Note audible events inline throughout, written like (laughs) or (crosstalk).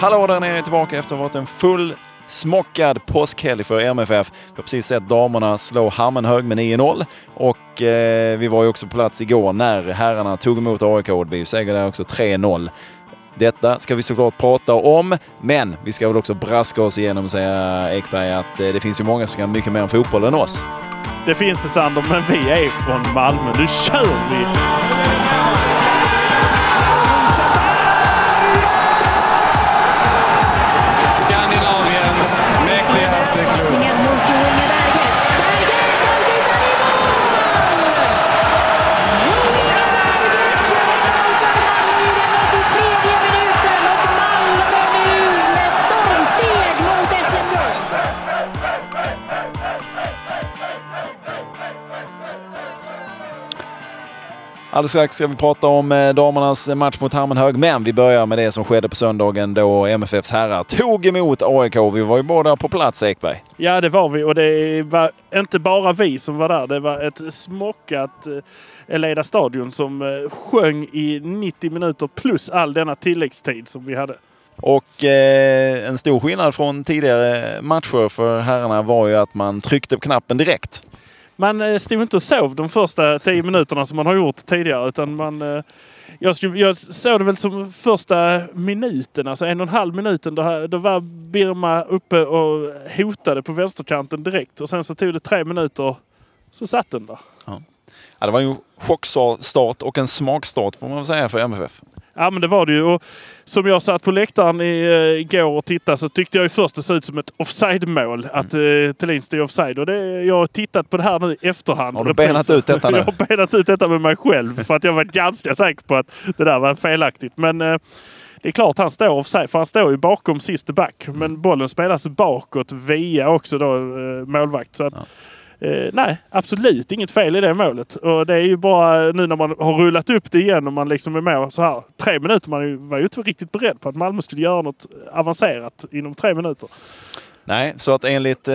Hallå där nere tillbaka efter att ha varit en full smockad påskhelg för MFF. Vi har precis sett damerna slå Hammenhög med 9-0 och eh, vi var ju också på plats igår när herrarna tog emot AIK. Det blev seger där också 3-0. Detta ska vi såklart prata om, men vi ska väl också braska oss igenom och säga Ekberg att eh, det finns ju många som kan mycket mer om fotboll än oss. Det finns det Sander, men vi är från Malmö. Nu kör vi! Alldeles strax ska vi prata om eh, damernas match mot Hammenhög, men vi börjar med det som skedde på söndagen då MFFs herrar tog emot AIK. Vi var ju båda på plats, Ekberg. Ja, det var vi och det var inte bara vi som var där. Det var ett smockat eh, Eleda Stadion som eh, sjöng i 90 minuter plus all denna tilläggstid som vi hade. Och eh, en stor skillnad från tidigare matcher för herrarna var ju att man tryckte på knappen direkt. Man eh, stod inte och sov de första tio minuterna som man har gjort tidigare. Utan man, eh, jag, skulle, jag såg det väl som första minuten, alltså en och en halv minuten. Då, då var Birma uppe och hotade på vänsterkanten direkt. Och sen så tog det tre minuter, så satt den där. Ja. Ja, det var ju en chockstart och en smakstart får man väl säga för MFF. Ja men det var det ju. Och som jag satt på läktaren igår och tittade så tyckte jag ju först det såg ut som ett offside-mål. Mm. Att uh, Thelin stod offside. Och det, jag har tittat på det här nu i efterhand. Har du benat ut detta nu? (laughs) Jag har benat ut detta med mig själv. för att jag var ganska säker på att det där var felaktigt. Men uh, det är klart han står offside. För han står ju bakom siste back. Men bollen spelas bakåt via också då uh, målvakt. Så att, ja. Eh, nej, absolut inget fel i det målet. Och det är ju bara nu när man har rullat upp det igen och man liksom är med så här. Tre minuter, man var ju inte riktigt beredd på att Malmö skulle göra något avancerat inom tre minuter. Nej, så att enligt eh,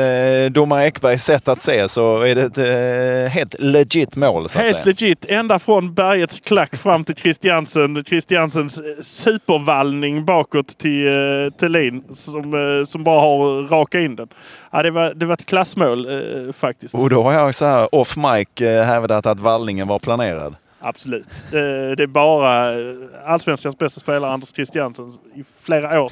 domare Ekbergs sätt att se så är det ett eh, helt legit mål. Så helt legit. Ända från bergets klack fram till Christiansen. Christiansens supervallning bakåt till eh, Thelin som, eh, som bara har raka in den. Ja, det, var, det var ett klassmål eh, faktiskt. Och då har jag så här off mic eh, hävdat att vallningen var planerad. Absolut. Det är bara allsvenskans bästa spelare Anders Christiansen i flera år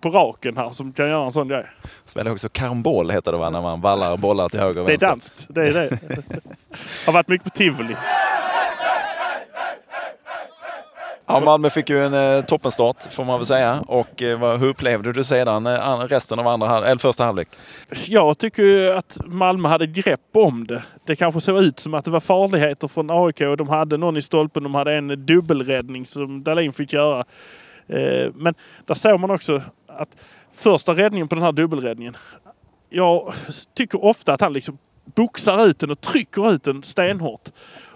på raken här som kan göra en sån grej. Spelar också karambol heter det va, när man vallar bollar till höger och vänster. Det är danskt. Det är det. (laughs) Har varit mycket på tivoli. Ja, Malmö fick ju en eh, toppenstart får man väl säga. Och eh, hur upplevde du sedan eh, resten av andra, eller första halvlek? Jag tycker ju att Malmö hade grepp om det. Det kanske såg ut som att det var farligheter från AIK. De hade någon i stolpen. De hade en dubbelräddning som Dahlin fick göra. Eh, men där såg man också att första räddningen på den här dubbelräddningen. Jag tycker ofta att han liksom boxar ut den och trycker ut den stenhårt.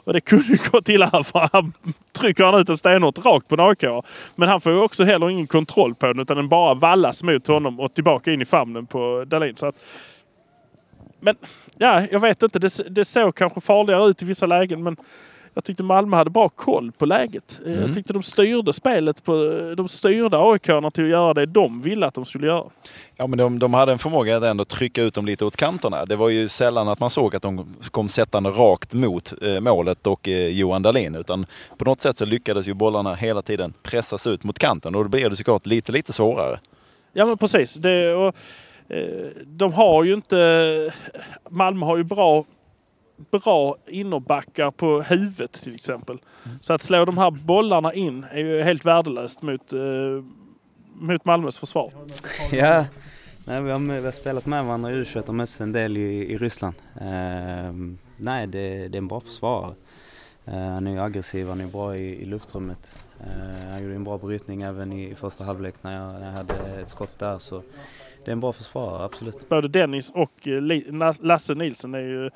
Och det kunde ju gått illa här för han trycker han ut en stenhårt rakt på en AK. Men han får ju också heller ingen kontroll på den utan den bara vallas mot honom och tillbaka in i famnen på Dahlin. Så att, men ja, jag vet inte. Det, det såg kanske farligare ut i vissa lägen men jag tyckte Malmö hade bra koll på läget. Mm. Jag tyckte de styrde spelet. På, de styrde aik till att göra det de ville att de skulle göra. Ja, men de, de hade en förmåga att ändå trycka ut dem lite åt kanterna. Det var ju sällan att man såg att de kom sättande rakt mot eh, målet och eh, Johan Dahlin. Utan på något sätt så lyckades ju bollarna hela tiden pressas ut mot kanten och då blev det såklart lite, lite svårare. Ja, men precis. Det, och, eh, de har ju inte... Malmö har ju bra bra innerbackar på huvudet till exempel. Mm. Så att slå de här bollarna in är ju helt värdelöst mot, eh, mot Malmös försvar. (laughs) Ja, nej, vi, har, vi har spelat med varandra i U21 och mest en del i, i Ryssland. Eh, nej, det, det, är en bra försvarare. Eh, han är ju aggressiv, han är bra i, i luftrummet. Eh, han gjorde en bra brytning även i, i första halvlek när jag, när jag hade ett skott där. Så det är en bra försvarare, absolut. Både Dennis och eh, Lasse Nilsson är ju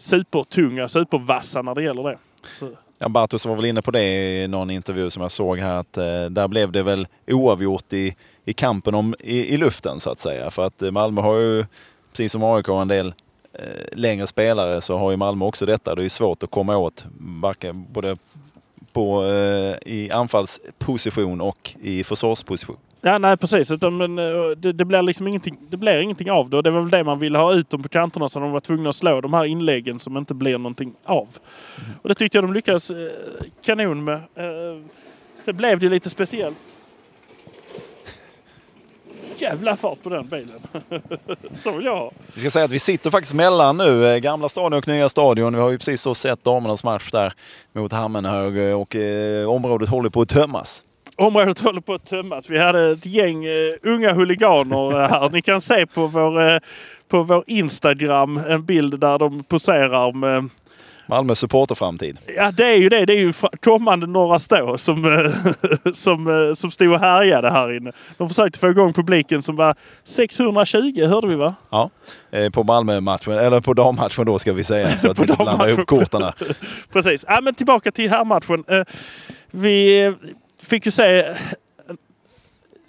supertunga, supervassa när det gäller det. Så. Ja, Bartos var väl inne på det i någon intervju som jag såg här att eh, där blev det väl oavgjort i, i kampen om, i, i luften så att säga. För att eh, Malmö har ju, precis som AIK en del eh, längre spelare så har ju Malmö också detta. Det är svårt att komma åt både på, eh, i anfallsposition och i försvarsposition. Ja, nej precis. Utan, men, eh, det, det, blir liksom ingenting, det blir ingenting av det. Och det var väl det man ville ha ut dem på kanterna så de var tvungna att slå de här inläggen som inte blir någonting av. Mm. Och det tyckte jag de lyckades eh, kanon med. Eh, sen blev det lite speciellt. Jävla fart på den bilen. (laughs) så vill jag ha. Vi ska säga att vi sitter faktiskt mellan nu, eh, gamla stadion och nya stadion. Vi har ju precis så sett damernas match där mot Hammenhög och eh, området håller på att tömmas. Området håller på att tömmas. Vi hade ett gäng eh, unga huliganer eh, här. Ni kan se på vår, eh, på vår Instagram en bild där de poserar med Malmö supporterframtid. Ja, det är ju det. Det är ju kommande Norra Stå som, (laughs) som, som stod och härjade här inne. De försökte få igång publiken som var 620 hörde vi va? Ja, på Malmö-matchen, eller på dammatchen då ska vi säga. (laughs) Så att vi inte blandar ihop korten. (laughs) Precis. Ja, men tillbaka till herrmatchen. Vi fick ju se eh,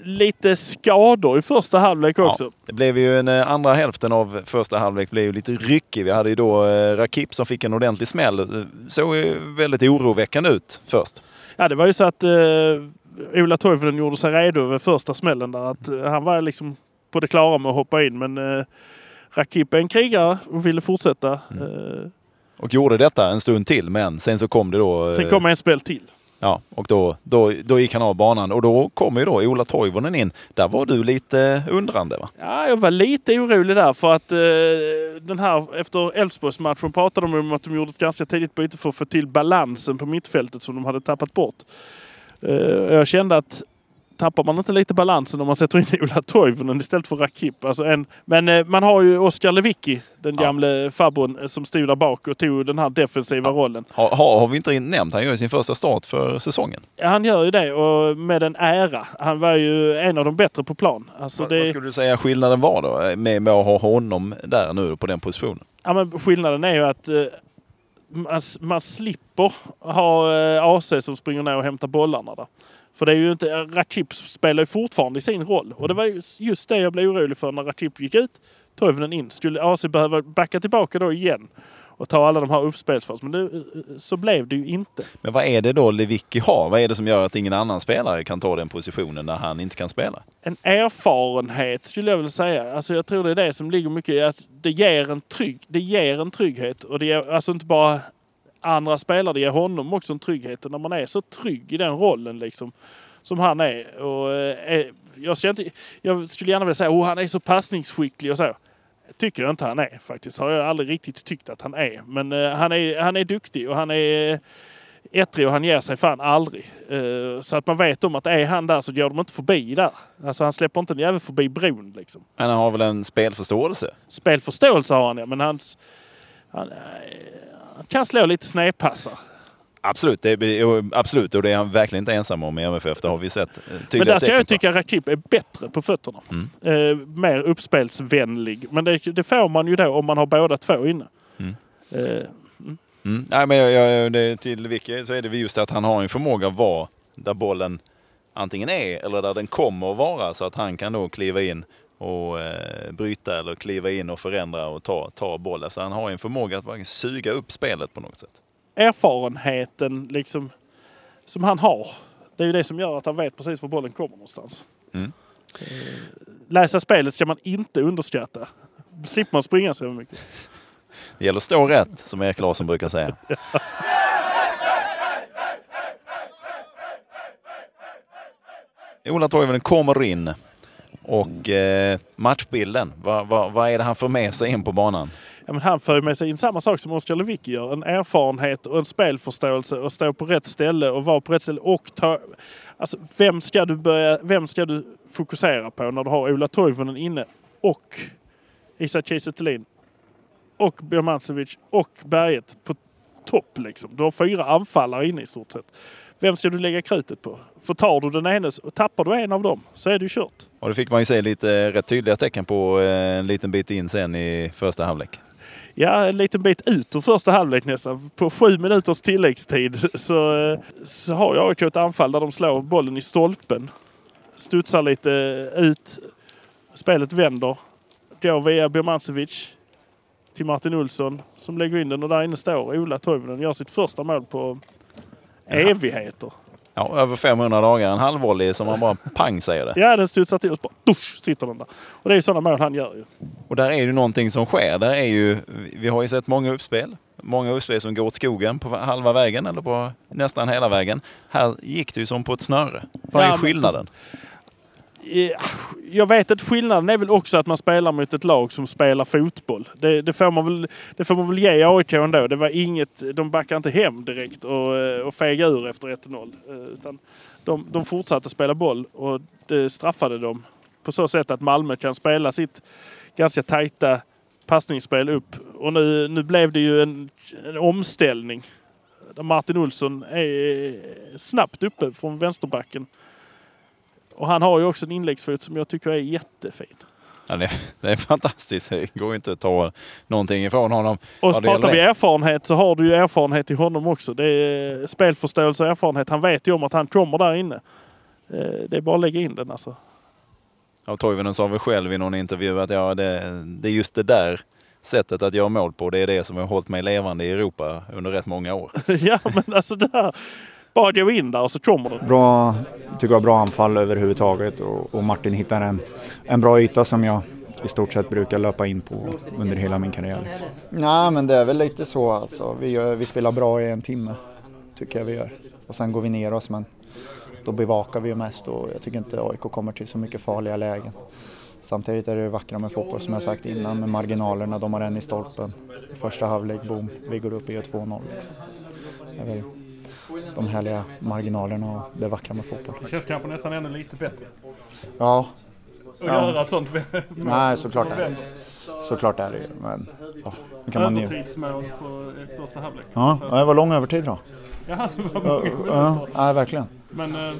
lite skador i första halvlek också. Ja, det blev ju en eh, andra hälften av första halvlek blev ju lite ryckig. Vi hade ju då eh, Rakip som fick en ordentlig smäll. Såg ju väldigt oroväckande ut först. Ja, det var ju så att eh, Ola Toivonen gjorde sig redo vid första smällen där. Att, eh, han var liksom på det klara med att hoppa in men eh, Rakip är en krigare och ville fortsätta. Mm. Eh, Och gjorde detta en stund till, men sen så kom det då... sen kom en spel till. Ja, och då, då, då gick han av banan och då kom ju då Ola Toivonen in. Där var du lite undrande va? Ja, jag var lite orolig där för att eh, den här efter Elfsborgsmatchen pratade de om att de gjorde ett ganska tidigt byte för att få till balansen på mittfältet som de hade tappat bort. Eh, jag kände att tappar man inte lite balansen om man sätter in (laughs) Ola Toivonen istället för Rakip? Alltså en, men eh, man har ju Oskar Lewicki, den Ja. gamle farbrorn eh, som stod där bak och tog den här defensiva rollen. Har, har, har vi inte nämnt, han gör sin första start för säsongen. Ja, Han gör ju det och med en ära. Han var ju en av de bättre på plan. Alltså Vad, det... vad skulle du säga skillnaden var då eh, med, med att ha honom där nu på den positionen? Ja, men skillnaden är ju att man, man slipper ha AC som springer ner och hämtar bollarna där. För det är ju inte, Rakip spelar ju fortfarande sin roll. Och det var ju just det jag blev orolig för när Rakip gick ut. Toivonen in. Skulle AC behöva backa tillbaka då igen och ta alla de här uppspelsfaserna. Men det, eh, så blev det ju inte. Men vad är det då Lewicki har? Vad är det som gör att ingen annan spelare kan ta den positionen när han inte kan spela? En erfarenhet skulle jag vilja säga. Alltså jag tror det är det som ligger mycket i att det ger en, trygg, det ger en trygghet. Och det ger alltså inte bara andra spelare, det ger honom också en trygghet. Och när man är så trygg i den rollen liksom, som han är. Och, eh, är- jag, inte, jag skulle gärna vilja säga att oh, han är så passningsskicklig och så. Tycker jag inte han är faktiskt. Har jag aldrig riktigt tyckt att han är. Men eh, han, är, han är duktig och han är ettrig och han ger sig fan aldrig. Eh, så att man vet om att är han där så går de inte förbi där. Alltså han släpper inte en jävel förbi bron liksom. Men han har väl en spelförståelse? Spelförståelse har han ja, men hans... Han, eh, han kan slå lite snedpassar. Absolut, det är, absolut. Och det är han verkligen inte ensam om i MFF. Det har vi sett eh, Men där kan jag tycka Rakip är bättre på fötterna. Mm. Eh, mer uppspelsvänlig. Men det, det får man ju då om man har båda två inne. Mm. Eh, Mm. Nej, men jag, jag, det, till Vicky så är det just att han har en förmåga att vara där bollen antingen är eller där den kommer att vara så att han kan då kliva in och eh, bryta eller kliva in och förändra och ta, ta bollen. Så han har en förmåga att verkligen suga upp spelet på något sätt. erfarenheten liksom, som han har. Det är ju det som gör att han vet precis var bollen kommer någonstans. Mm. Eh, läsa spelet ska man inte underskatta. Slipper man springa så mycket. Det gäller att stå rätt, som Erik Larsson brukar säga. (laughs) Ola Toivonen kommer in och eh, matchbilden, vad, va, va är det han får med sig in på banan? Ja, men han för ju med sig in samma sak som Oskar Lewicki gör. En erfarenhet och en spelförståelse och stå på rätt ställe och vara på rätt ställe och ta... Alltså vem ska du, börja, vem ska du fokusera på när du har Ola Toivonen inne och Isak Kiese Thelin och Birmancevic och Berget på topp liksom. Du har fyra anfallare inne i stort sett. Vem ska du lägga krutet på? För tar du den ene och tappar du en av dem så är det ju kört. Och det fick man ju se lite rätt tydliga tecken på eh, en liten bit in sen i första halvlek. Ja, en liten bit ut ur första halvlek nästan. På sju minuters tilläggstid (laughs) så, eh, så har jag AIK ett anfall där de slår bollen i stolpen. Studsar lite ut. Spelet vänder. Går via Birmancevic till Martin Olsson som lägger in den och där inne står Ola Toivonen och gör sitt första mål på evigheter. Ja, över 500 dagar. En halvvolley som man bara pang säger det. Ja, den studsar till och så bara dusch, sitter den där. Och det är ju sådana mål han gör ju. Och där är ju någonting som sker. Där är ju, vi har ju sett många uppspel. Många uppspel som går åt skogen på halva vägen eller på nästan hela vägen. Här gick det ju som på ett snöre. Vad är men- skillnaden? Eh, jag vet att skillnaden är väl också att man spelar mot ett lag som spelar fotboll. Det, det, får, man väl, det får man väl ge AIK ändå. Det var inget, de backade inte hem direkt och, eh, och fegade ur efter 1-0. Eh, utan de, de fortsatte spela boll och det straffade dem på så sätt att Malmö kan spela sitt ganska tajta passningsspel upp. Och nu, nu blev det ju en, en omställning. Där Martin Olsson är eh, snabbt uppe från vänsterbacken. Och han har ju också en inläggsfot som jag tycker är jättefin. Ja, det, det är fantastiskt. Det går inte att ta någonting ifrån honom. Och så pratar vi erfarenhet så har du ju erfarenhet i honom också. Det är spelförståelse och erfarenhet. Han vet ju om att han kommer där inne. Eh, Det är bara att lägga in den alltså. Ja, Toivonen sa väl själv i någon intervju att ja, det, det är just det där sättet att göra mål på. Det är det som har hållit mig levande i Europa under rätt många år. (laughs) ja men alltså det här. Bara gå in där och så kommer den. Bra, tycker jag, bra anfall överhuvudtaget och, och Martin hittar en, en bra yta som jag i stort sett brukar löpa in på under hela min karriär. Liksom. Nej, men det är väl lite så alltså. Vi, gör, vi spelar bra i en timme, tycker jag vi gör. Och sen går vi ner oss, men då bevakar vi mest och jag tycker inte AIK kommer till så mycket farliga lägen. Samtidigt är det vackra med fotboll som jag sagt innan med marginalerna, de har en i stolpen. Första halvlek, boom, vi går upp och gör 2-0 liksom. Är de härliga marginalerna och det vackra med fotboll. Det känns kanske nästan ännu lite bättre. Ja, Att Ja. göra ett sånt nej såklart är det Såklart är det ju, men ja, nu kan man ju... Övertidsmål på första halvlek. Ja, det var lång övertid då. Ja, det var Ja, ja, ja, verkligen. Men, eh,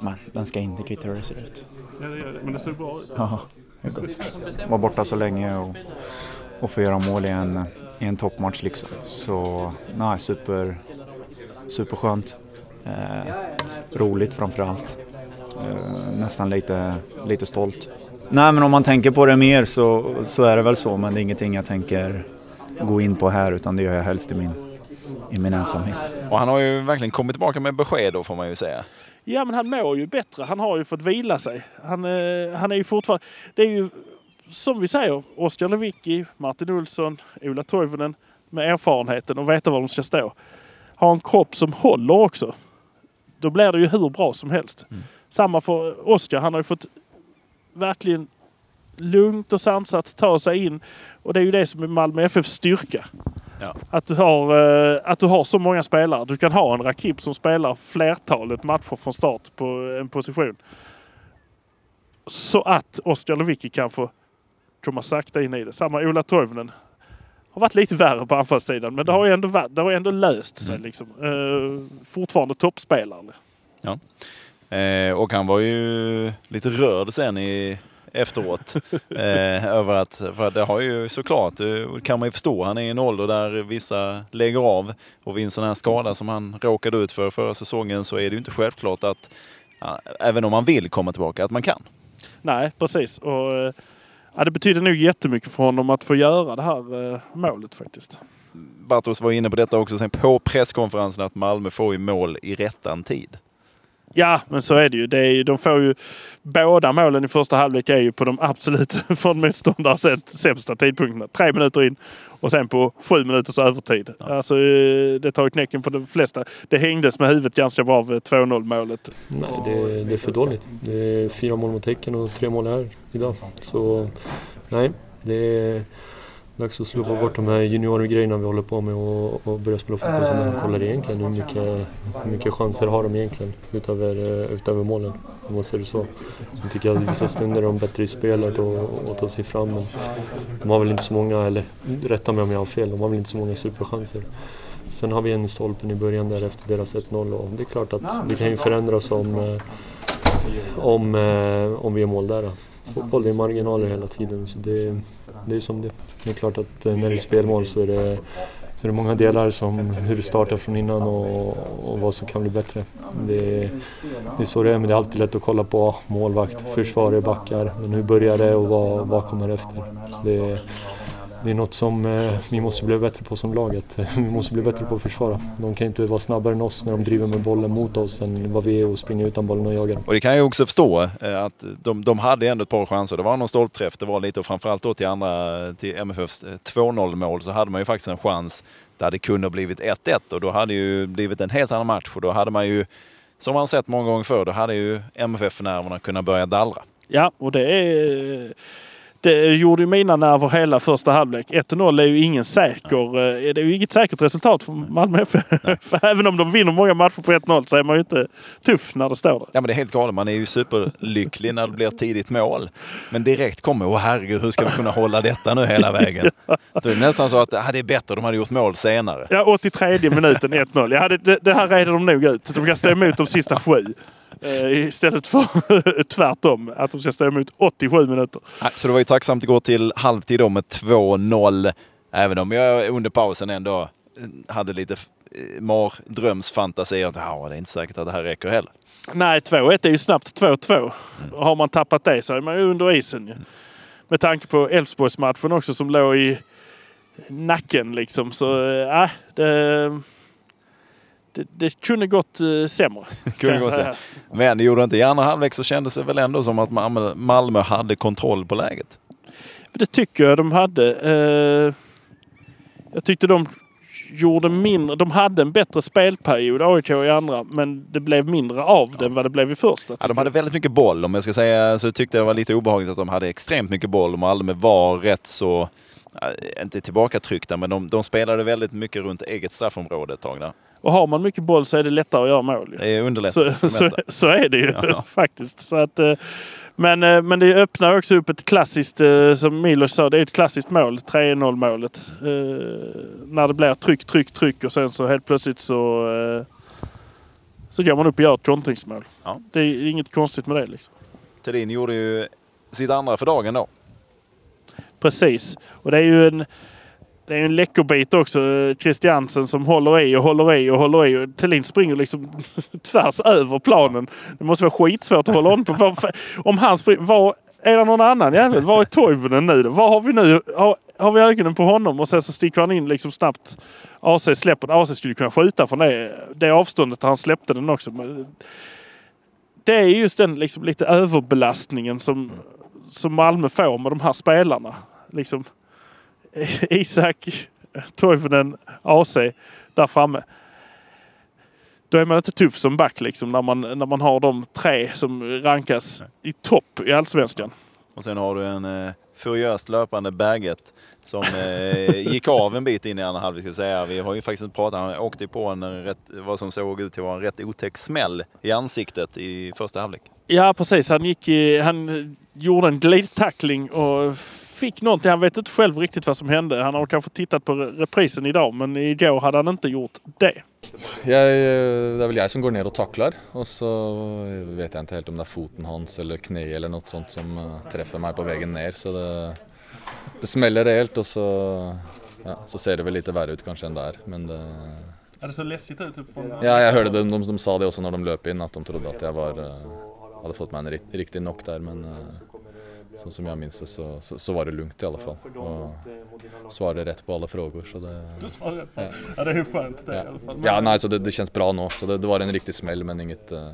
Men den ska inte kvittra hur det ser ut. ja, det gör det. Men det ser bra ut. Ja, det är gott. Var borta så länge och, och få göra mål i en, i en toppmatch liksom. Så nej, super, superskönt. Eh, roligt framför allt. Eh, nästan lite, lite stolt. Nej men om man tänker på det mer så, så är det väl så men det är ingenting jag tänker gå in på här utan det gör jag helst i min, i min ensamhet. Och han har ju verkligen kommit tillbaka med besked då får man ju säga. Ja, men han mår ju bättre. Han har ju fått vila sig. Han, eh, han är ju fortfarande... Det är ju som vi säger, Oskar Lewicki, Martin Olsson, Ola Toivonen med erfarenheten och veta var de ska stå. Ha en kropp som håller också. Då blir det ju hur bra som helst. Samma för Oskar. Han har ju fått verkligen lugnt och sansat ta sig in. Och det är ju det som är Malmö FFs styrka. Ja. Att, du har, eh, att du har så många spelare. Du kan ha en Rakip som spelar flertalet matcher från start på en position. Så att Oskar Lewicki kan få komma sakta in i det. Samma Ola Toivonen. Har varit lite värre på anfallssidan men det har ju ändå, varit, det har ändå löst sig. Liksom. Eh, fortfarande toppspelare. Eh, och han var ju lite rörd sen i efteråt. (laughs) eh, över att, för det har ju såklart, det kan man ju förstå, han är i en ålder där vissa lägger av. Och vid en sån här skada som han råkade ut för förra säsongen så är det ju inte självklart att, ja, även om man vill komma tillbaka, att man kan. Nej, precis. Och, eh, ja, det betyder nog jättemycket för honom att få göra det här eh, målet faktiskt. Bartos var inne på detta också sen på presskonferensen att Malmö får ju mål i rättan tid. Ja, men så är det ju. Det är, de får ju båda målen i första halvlek är ju på de absolut (laughs) från motståndare sett sämsta tidpunkterna. Tre minuter in och sen på sju minuters övertid. Alltså, eh, det tar ju knäcken på de flesta. Det hängdes med huvudet ganska bra av 2-0 målet. Nej, det, det är för dåligt. Det är fyra mål mot Häcken och tre mål här idag. Så nej, det är dags att slopa bort de här juniorgrejerna vi håller på med och, och börja spela fotboll som man kollar egentligen. Hur mycket, hur mycket chanser har de egentligen utöver, eh, utöver målen? Om man ser det så. Sen tycker jag att vissa stunder är de bättre i spelet och, och tar sig fram. Men de har väl inte så många, eller rätta mig om jag har fel, de har väl inte så många superchanser. Sen har vi en i stolpen i början där efter deras 1-0 och det är klart att det kan ju förändras om, eh, om, eh, om vi gör mål där. Fotboll det är marginaler hela tiden så det, det är som det. Det är klart att eh, när det är spelmål så är det, så är det många delar som hur det startar från innan och, och vad som kan bli bättre. Det, det är så det är men det är alltid lätt att kolla på målvakt, försvarare, backar. Men hur börjar det och vad, vad kommer efter? Så det, det är något som eh, vi måste bli bättre på som laget. (laughs) Vi måste bli bättre på att försvara. De kan inte vara snabbare än oss när de driver med bollen mot oss än vad vi är och springer utan bollen och jagar. Och det kan jag också förstå eh, att de, de hade ändå ett par chanser. Det var någon stolpträff, det var lite och framförallt då till andra, till MFFs 2-0 mål så hade man ju faktiskt en chans där det kunde ha blivit 1-1 och då hade ju blivit en helt annan match och då hade man ju, som man sett många gånger förr, då hade ju MFF-nerverna kunnat börja dallra. Ja, och det är... Det gjorde ju mina nerver hela första halvlek. 1-0 är ju ingen säker... eh, Det är ju inget säkert resultat för Malmö FF. för även om de vinner många matcher på 1-0 så är man ju inte tuff när det står där. Ja men det är helt galet, man är ju superlycklig när det blir tidigt mål. Men direkt kommer, åh herregud hur ska vi kunna hålla detta nu hela vägen? (laughs) Det är nästan så att ah, det är bättre de hade gjort mål senare. Ja, 83 minuten 1-0. Ja, det, det, det här reder de nog ut. De kan stå emot de sista sju. Eh, istället för (laughs) tvärtom, att de ska stå emot 87 minuter. Så det var ju tacksamt att gå till halvtid då med 2-0. Även om jag under pausen ändå eh, hade lite eh, mardrömsfantasier. ah, det är inte säkert att det här räcker heller. Nej, 2-1 är ju snabbt 2-2. Har man tappat det så är man ju under isen. Ju. Med tanke på Elfsborgsmatchen också som låg i nacken liksom. Så äh, det, det, det kunde gått eh, sämre. (laughs) Kunde gått sämre. Men det gjorde inte. I andra halvlek så kändes det väl ändå som att Malmö, Malmö hade kontroll på läget. Det tycker jag de hade. Eh, jag tyckte de gjorde mindre. De hade en bättre spelperiod, AIK i andra, men det blev mindre av det än vad det blev i första. Ja, de hade väldigt mycket boll. Om jag ska säga så tyckte jag det var lite obehagligt att de hade extremt mycket boll. och Malmö var rätt så, ja, inte tillbakatryckta, men de, de spelade väldigt mycket runt eget straffområde ett tag där. Och har man mycket boll så är det lättare att göra mål. ju. Det underlättar Så, så, så är det ju Ja. (laughs) faktiskt. Så att, eh, men, eh, men det öppnar också upp ett klassiskt, eh, som Milos sa, det är ett klassiskt mål, 3-0 målet. När det blir tryck, tryck, tryck och sen så helt plötsligt så, så går man upp och gör ett kontringsmål. Ja. Det är inget konstigt med det. Liksom. Thedin gjorde ju sitt andra för dagen då. Precis. Och det är ju en, det är en läckerbit också. Eh, Christiansen som håller i och håller i och håller i. Och Thelin springer liksom (laughs) tvärs över planen. Det måste vara skitsvårt att hålla honom på. Om han springer... Var, är det någon annan jävel? Var är Toivonen nu då? Vad har vi nu? Har, har vi ögonen på honom? Och sen så sticker han in liksom snabbt. AC släpper. AC skulle kunna skjuta från det, det avståndet där han släppte den också. Men det är just den liksom lite överbelastningen som, som Malmö får med de här spelarna. Liksom (laughs) Isak, Toivonen, AC där framme. Då är man inte tuff som back liksom när man, när man har de tre som rankas i topp i Allsvenskan. Och sen har du en eh, furiöst löpande Berget som eh, gick av en bit in i andra halvlek. ska jag Säga. Vi har ju faktiskt pratat, han åkte på en rätt, vad som såg ut till vara en rätt otäck smäll i ansiktet i första halvlek. Ja precis, han, gick i, han gjorde en glidtackling och fick någonting. Han vet inte själv riktigt vad som hände. Han har kanske tittat på reprisen idag men igår hade han inte gjort det. Jeg, det er vel jeg som går ned og takler, og så vet jeg ikke helt om det er foten hans eller kneet eller noe sånt som eh, treffer meg på veien ned. Så det, det smeller reelt, og så, ja, så ser det vel litt verre ut kanskje enn det er. Men det, Ja, det så läskigt ut. ja, jeg hørte det, de, de sa det også når de løp inn, at de trodde at jeg var, eh, hadde fått meg en rikt, riktig knock der. Men sånn som jeg minnes det, så, så, så var det lugnt i alle fall. Og svarer rett på alle frågor, så det Ja, det är skönt det Ja, ja nej, så det, det känns bra nu. Så det, det var en riktig smäll, men inget, eh,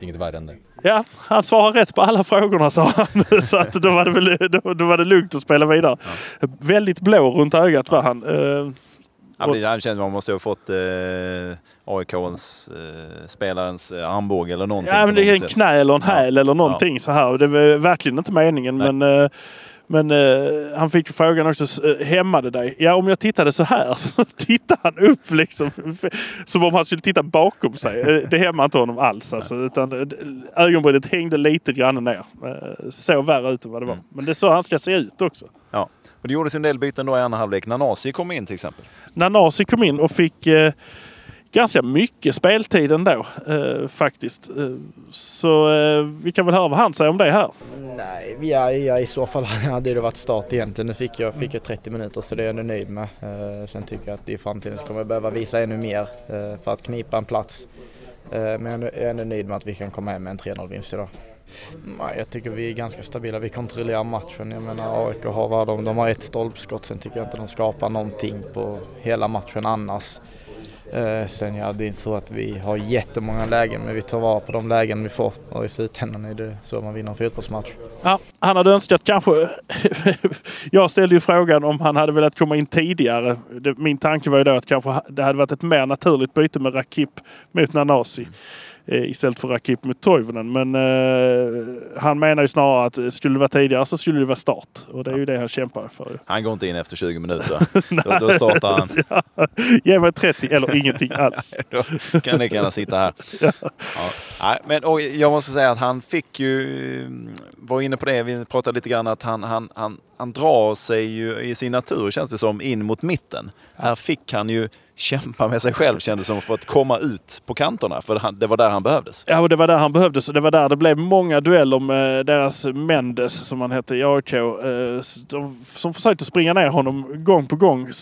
inget värre än det. Ja, han svarar rätt på alla frågorna sa han. (laughs) Så att då var det, väl, då, då var det lugnt att spela vidare. Väldigt blå runt ögat var han. Eh, Ja, men det känns som man måste ha fått eh, AIKs eh, spelarens eh, armbåge eller någonting. Ja, men det är en knä eller en häl eller någonting så här. Det var verkligen inte meningen. Nej. Men, eh, men eh, han fick frågan också, eh, hämmade dig? Ja, om jag tittade så här (laughs) så tittade han upp liksom. (laughs) Som om han skulle titta bakom sig. Eh, Det hämmade inte honom alls. Alltså, utan eh, ögonbrynet hängde lite grann ner. Så värre ut än vad det var. Mm. Men det är så han ska se ut också. Ja. Och det gjordes en del byten då i andra halvlek. Nanasi kom in till exempel. Nanasi kom in och fick eh, ganska mycket speltid ändå eh, faktiskt. Eh, så eh, vi kan väl höra vad han säger om det här. Nej, ja, ja, i så fall (laughs) hade det varit start egentligen. Nu fick jag, fick jag 30 minuter så det är jag ändå nöjd med. Eh, sen tycker jag att i framtiden så kommer jag behöva visa ännu mer eh, för att knipa en plats. Eh, men jag är ändå- nöjd med att vi kan komma hem med en 3-0 vinst idag. Jag tycker vi är ganska stabila. Vi kontrollerar matchen. Jag menar AIK har de, de har ett stolpskott. Sen tycker jag inte de skapar någonting på hela matchen annars. Eh, sen ja, det är inte så att vi har jättemånga lägen men vi tar vara på de lägen vi får och i slutändan är det så man vinner en fotbollsmatch. Ja, han hade önskat kanske... (laughs) jag ställde ju frågan om han hade velat komma in tidigare. Det, min tanke var ju då att kanske det hade varit ett mer naturligt byte med Rakip mot Nanasi. Eh, istället för Rakip mot Toivonen. Men eh, han menar ju snarare att skulle det vara tidigare så skulle det vara start. Och det är ju det han kämpar för. Han går inte in efter 20 minuter. (laughs) då, då startar han. (laughs) Ja, ge mig 30 eller ingenting (laughs) alls. då kan ni gärna sitta här. Ja. Nej, men, och jag måste säga att han fick ju, var inne på det, vi pratade lite grann att han, han, han, han drar sig ju i sin natur känns det som in mot mitten. Här fick han ju kämpa med sig själv kändes som för att komma ut på kanterna. För det var där han behövdes. Ja, och det var där han behövdes. Och det var där det blev många dueller med deras Mendes, som han hette i AIK. Eh, som försökte springa ner honom gång på gång. Eh,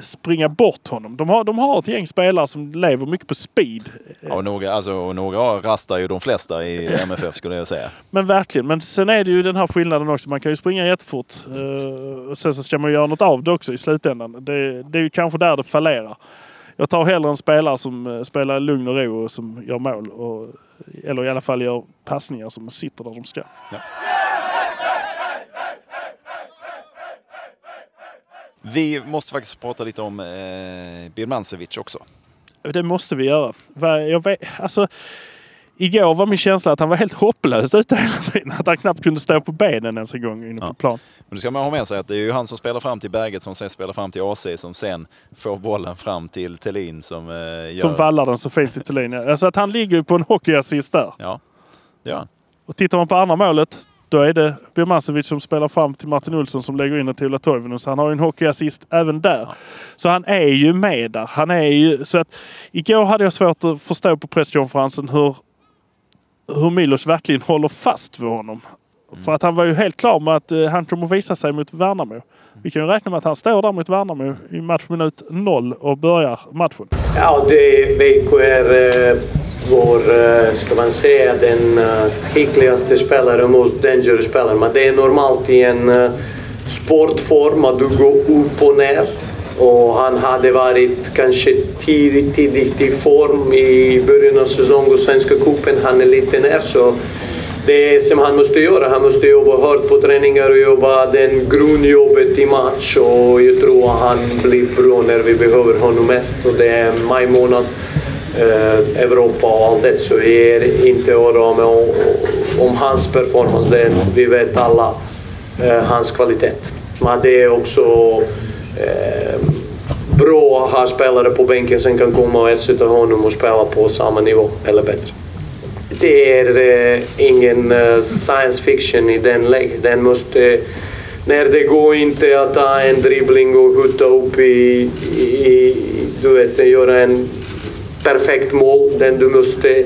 springa bort honom. De har, de har ett gäng spelare som lever mycket på speed. Ja, och några, alltså, och några rastar ju de flesta i MFF skulle jag säga. Men verkligen. Men sen är det ju den här skillnaden också. Man kan ju springa jättefort. Och sen så ska man göra något av det också i slutändan. Det, det är ju kanske där det fallerar jag tar hellre en spelare som eh, spelar lugn och ro och som gör mål. Och, eller i alla fall gör passningar som sitter där de ska. Ja. Vi måste faktiskt prata lite om eh, Birmancevic också. Det måste vi göra. Jag vet, alltså, Igår var min känsla att han var helt hopplös ute hela tiden. Att han knappt kunde stå på benen ens en gång inne på ja. plan. Men då ska man ha med sig att det är ju han som spelar fram till Berget som sen spelar fram till AC som sen får bollen fram till Tellin som eh, gör... Som vallar den så fint till Tellin. Alltså att han ligger på en hockeyassist där. Ja, det gör han. Och tittar man på andra målet då är det Birmancevic som spelar fram till Martin Olsson som lägger in den till Ola Toivonen. Så han har ju en hockeyassist även där. Ja. Så han är ju med där. Han är ju... Så att, igår hade jag svårt att förstå på presskonferensen hur hur Milos verkligen håller fast vid honom. Mm. För att han var ju helt klar med att uh, han kommer visa sig mot Värnamo. Vi kan ju räkna med att han står där mot Värnamo i matchminut noll och börjar matchen. Ja, det BK är uh, vår, uh, ska man säga, den uh, skickligaste spelaren most dangerous spelare. Men det är normalt i en uh, sportform att du går upp och ner. Och han hade varit kanske tidigt, tidigt i form i början av säsongen och Svenska cupen. Han är lite ner så det som han måste göra, han måste jobba hårt på träningar och jobba den grundjobbet i match och jag tror att han blir bra när vi behöver honom mest och det är maj månad. Eh, Europa och allt det så jag är inte orolig om, om hans performance. Det, vi vet alla eh, hans kvalitet. Men det är också eh, bra att ha spelare på bänken som kan komma och ersätta honom och spela på samma nivå eller bättre. Det är eh, ingen eh, science fiction i den läget. Den måste, när det går inte att ta en dribbling och skjuta upp i, i du vet, göra en perfekt mål. Den du måste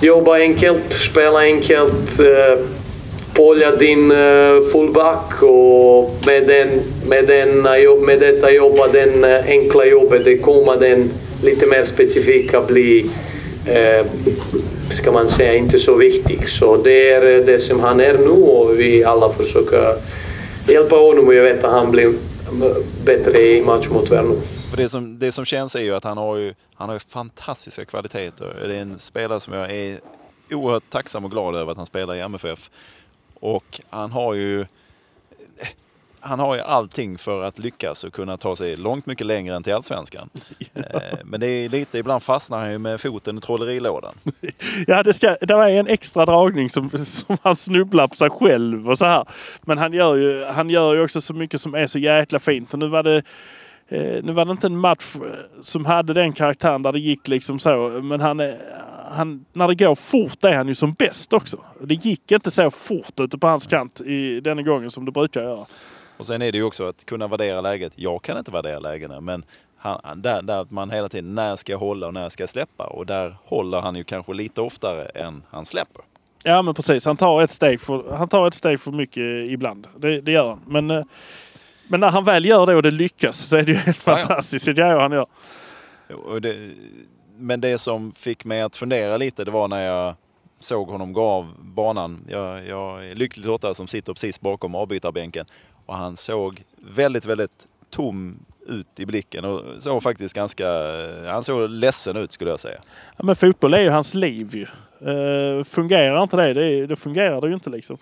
jobba enkelt, spela enkelt, eh, polja din fullback och med, den, med, den, med detta jobba den enkla jobbet, det kommer den lite mer specifika bli, eh, ska man säga, inte så viktig. Så det är eh, det som han är nu och vi alla försöker hjälpa honom och jag vet att han blir bättre i match mot Värnamo. det som, det som känns är ju att han har ju, han har ju fantastiska kvaliteter. Det är en spelare som jag är oerhört tacksam och glad över att han spelar i MFF. Och han har ju han har ju allting för att lyckas och kunna ta sig långt mycket längre än till Allsvenskan. Ja. (laughs) Eh, men det är lite, ibland fastnar han ju med foten i trollerilådan. (laughs) Ja, det, ska, det var en extra dragning som, som han snubblar på sig själv och så här. Men han gör, ju, han gör ju också så mycket som är så jäkla fint. Och nu var det eh, nu var det inte en match som hade den karaktären där det gick liksom så. Men han, han, när det går fort är han ju som bäst också. Det gick inte så fort ute på hans kant i denna gången som det brukar göra. Och sen är det ju också att kunna värdera läget. Jag kan inte värdera lägena men han, där, där man hela tiden, när ska jag hålla och när ska jag släppa? Och där håller han ju kanske lite oftare än han släpper. Ja men precis, han tar ett steg för, han tar ett steg för mycket ibland. Det, det gör han. Men, eh, men när han väl gör det och det lyckas så är det ju helt ja, fantastiskt. Det gör han gör. Det, men det som fick mig att fundera lite det var när jag såg honom gå av banan. Jag, jag är lyckligt lottad som sitter precis bakom avbytarbänken och han såg väldigt, väldigt tom ut i blicken och såg faktiskt ganska, han såg ledsen ut skulle jag säga. Ja, men fotboll är ju hans liv ju. Uh, fungerar inte det, det, det fungerar det ju inte liksom.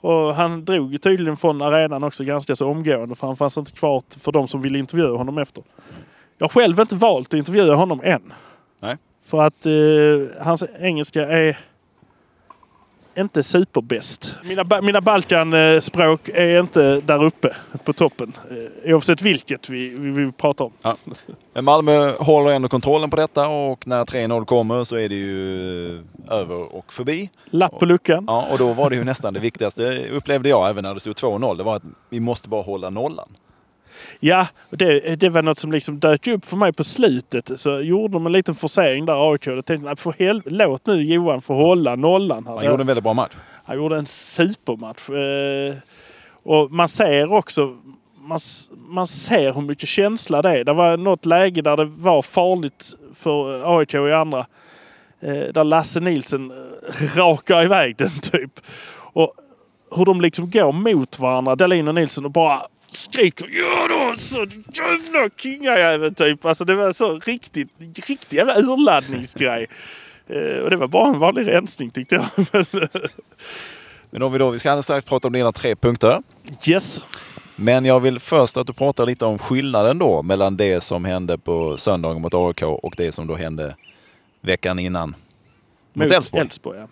Och han drog tydligen från arenan också ganska så omgående för han fanns inte kvar för de som ville intervjua honom efter. Jag har själv inte valt att intervjua honom än. Nej. För att uh, hans engelska är inte superbäst. Mina, mina Balkanspråk är inte där uppe på toppen. Eh, oavsett vilket vi, vi, vi pratar om. Ja. Men Malmö håller ändå kontrollen på detta och när 3-0 kommer så är det ju över och förbi. Lapp på luckan. Ja, och då var det ju nästan det viktigaste upplevde jag även när det stod 2-0. Det var att vi måste bara hålla nollan. Ja, det, det var något som liksom dök upp för mig på slutet. Så gjorde de en liten forcering där AIK. Jag tänkte, för hel- låt nu Johan få hålla nollan. Här. Han gjorde en väldigt bra match. Han gjorde en supermatch. Eh, och man ser också man, man ser hur mycket känsla det är. Det var något läge där det var farligt för AIK i andra. Eh, där Lasse Nilsen eh, (laughs) rakar iväg den typ. Och hur de liksom går mot varandra, Dahlin och Nilsson och bara skriker ja då så jävla kingajävel typ. Alltså det var så riktigt, riktigt jävla urladdningsgrej. Eh, och det var bara en vanlig rensning tyckte jag. (laughs) Men om vi då, vi ska alldeles strax prata om dina tre punkter. yes. Men jag vill först att du pratar lite om skillnaden då mellan det som hände på söndagen mot AIK och det som då hände veckan innan. Mot. Elfsborg ja.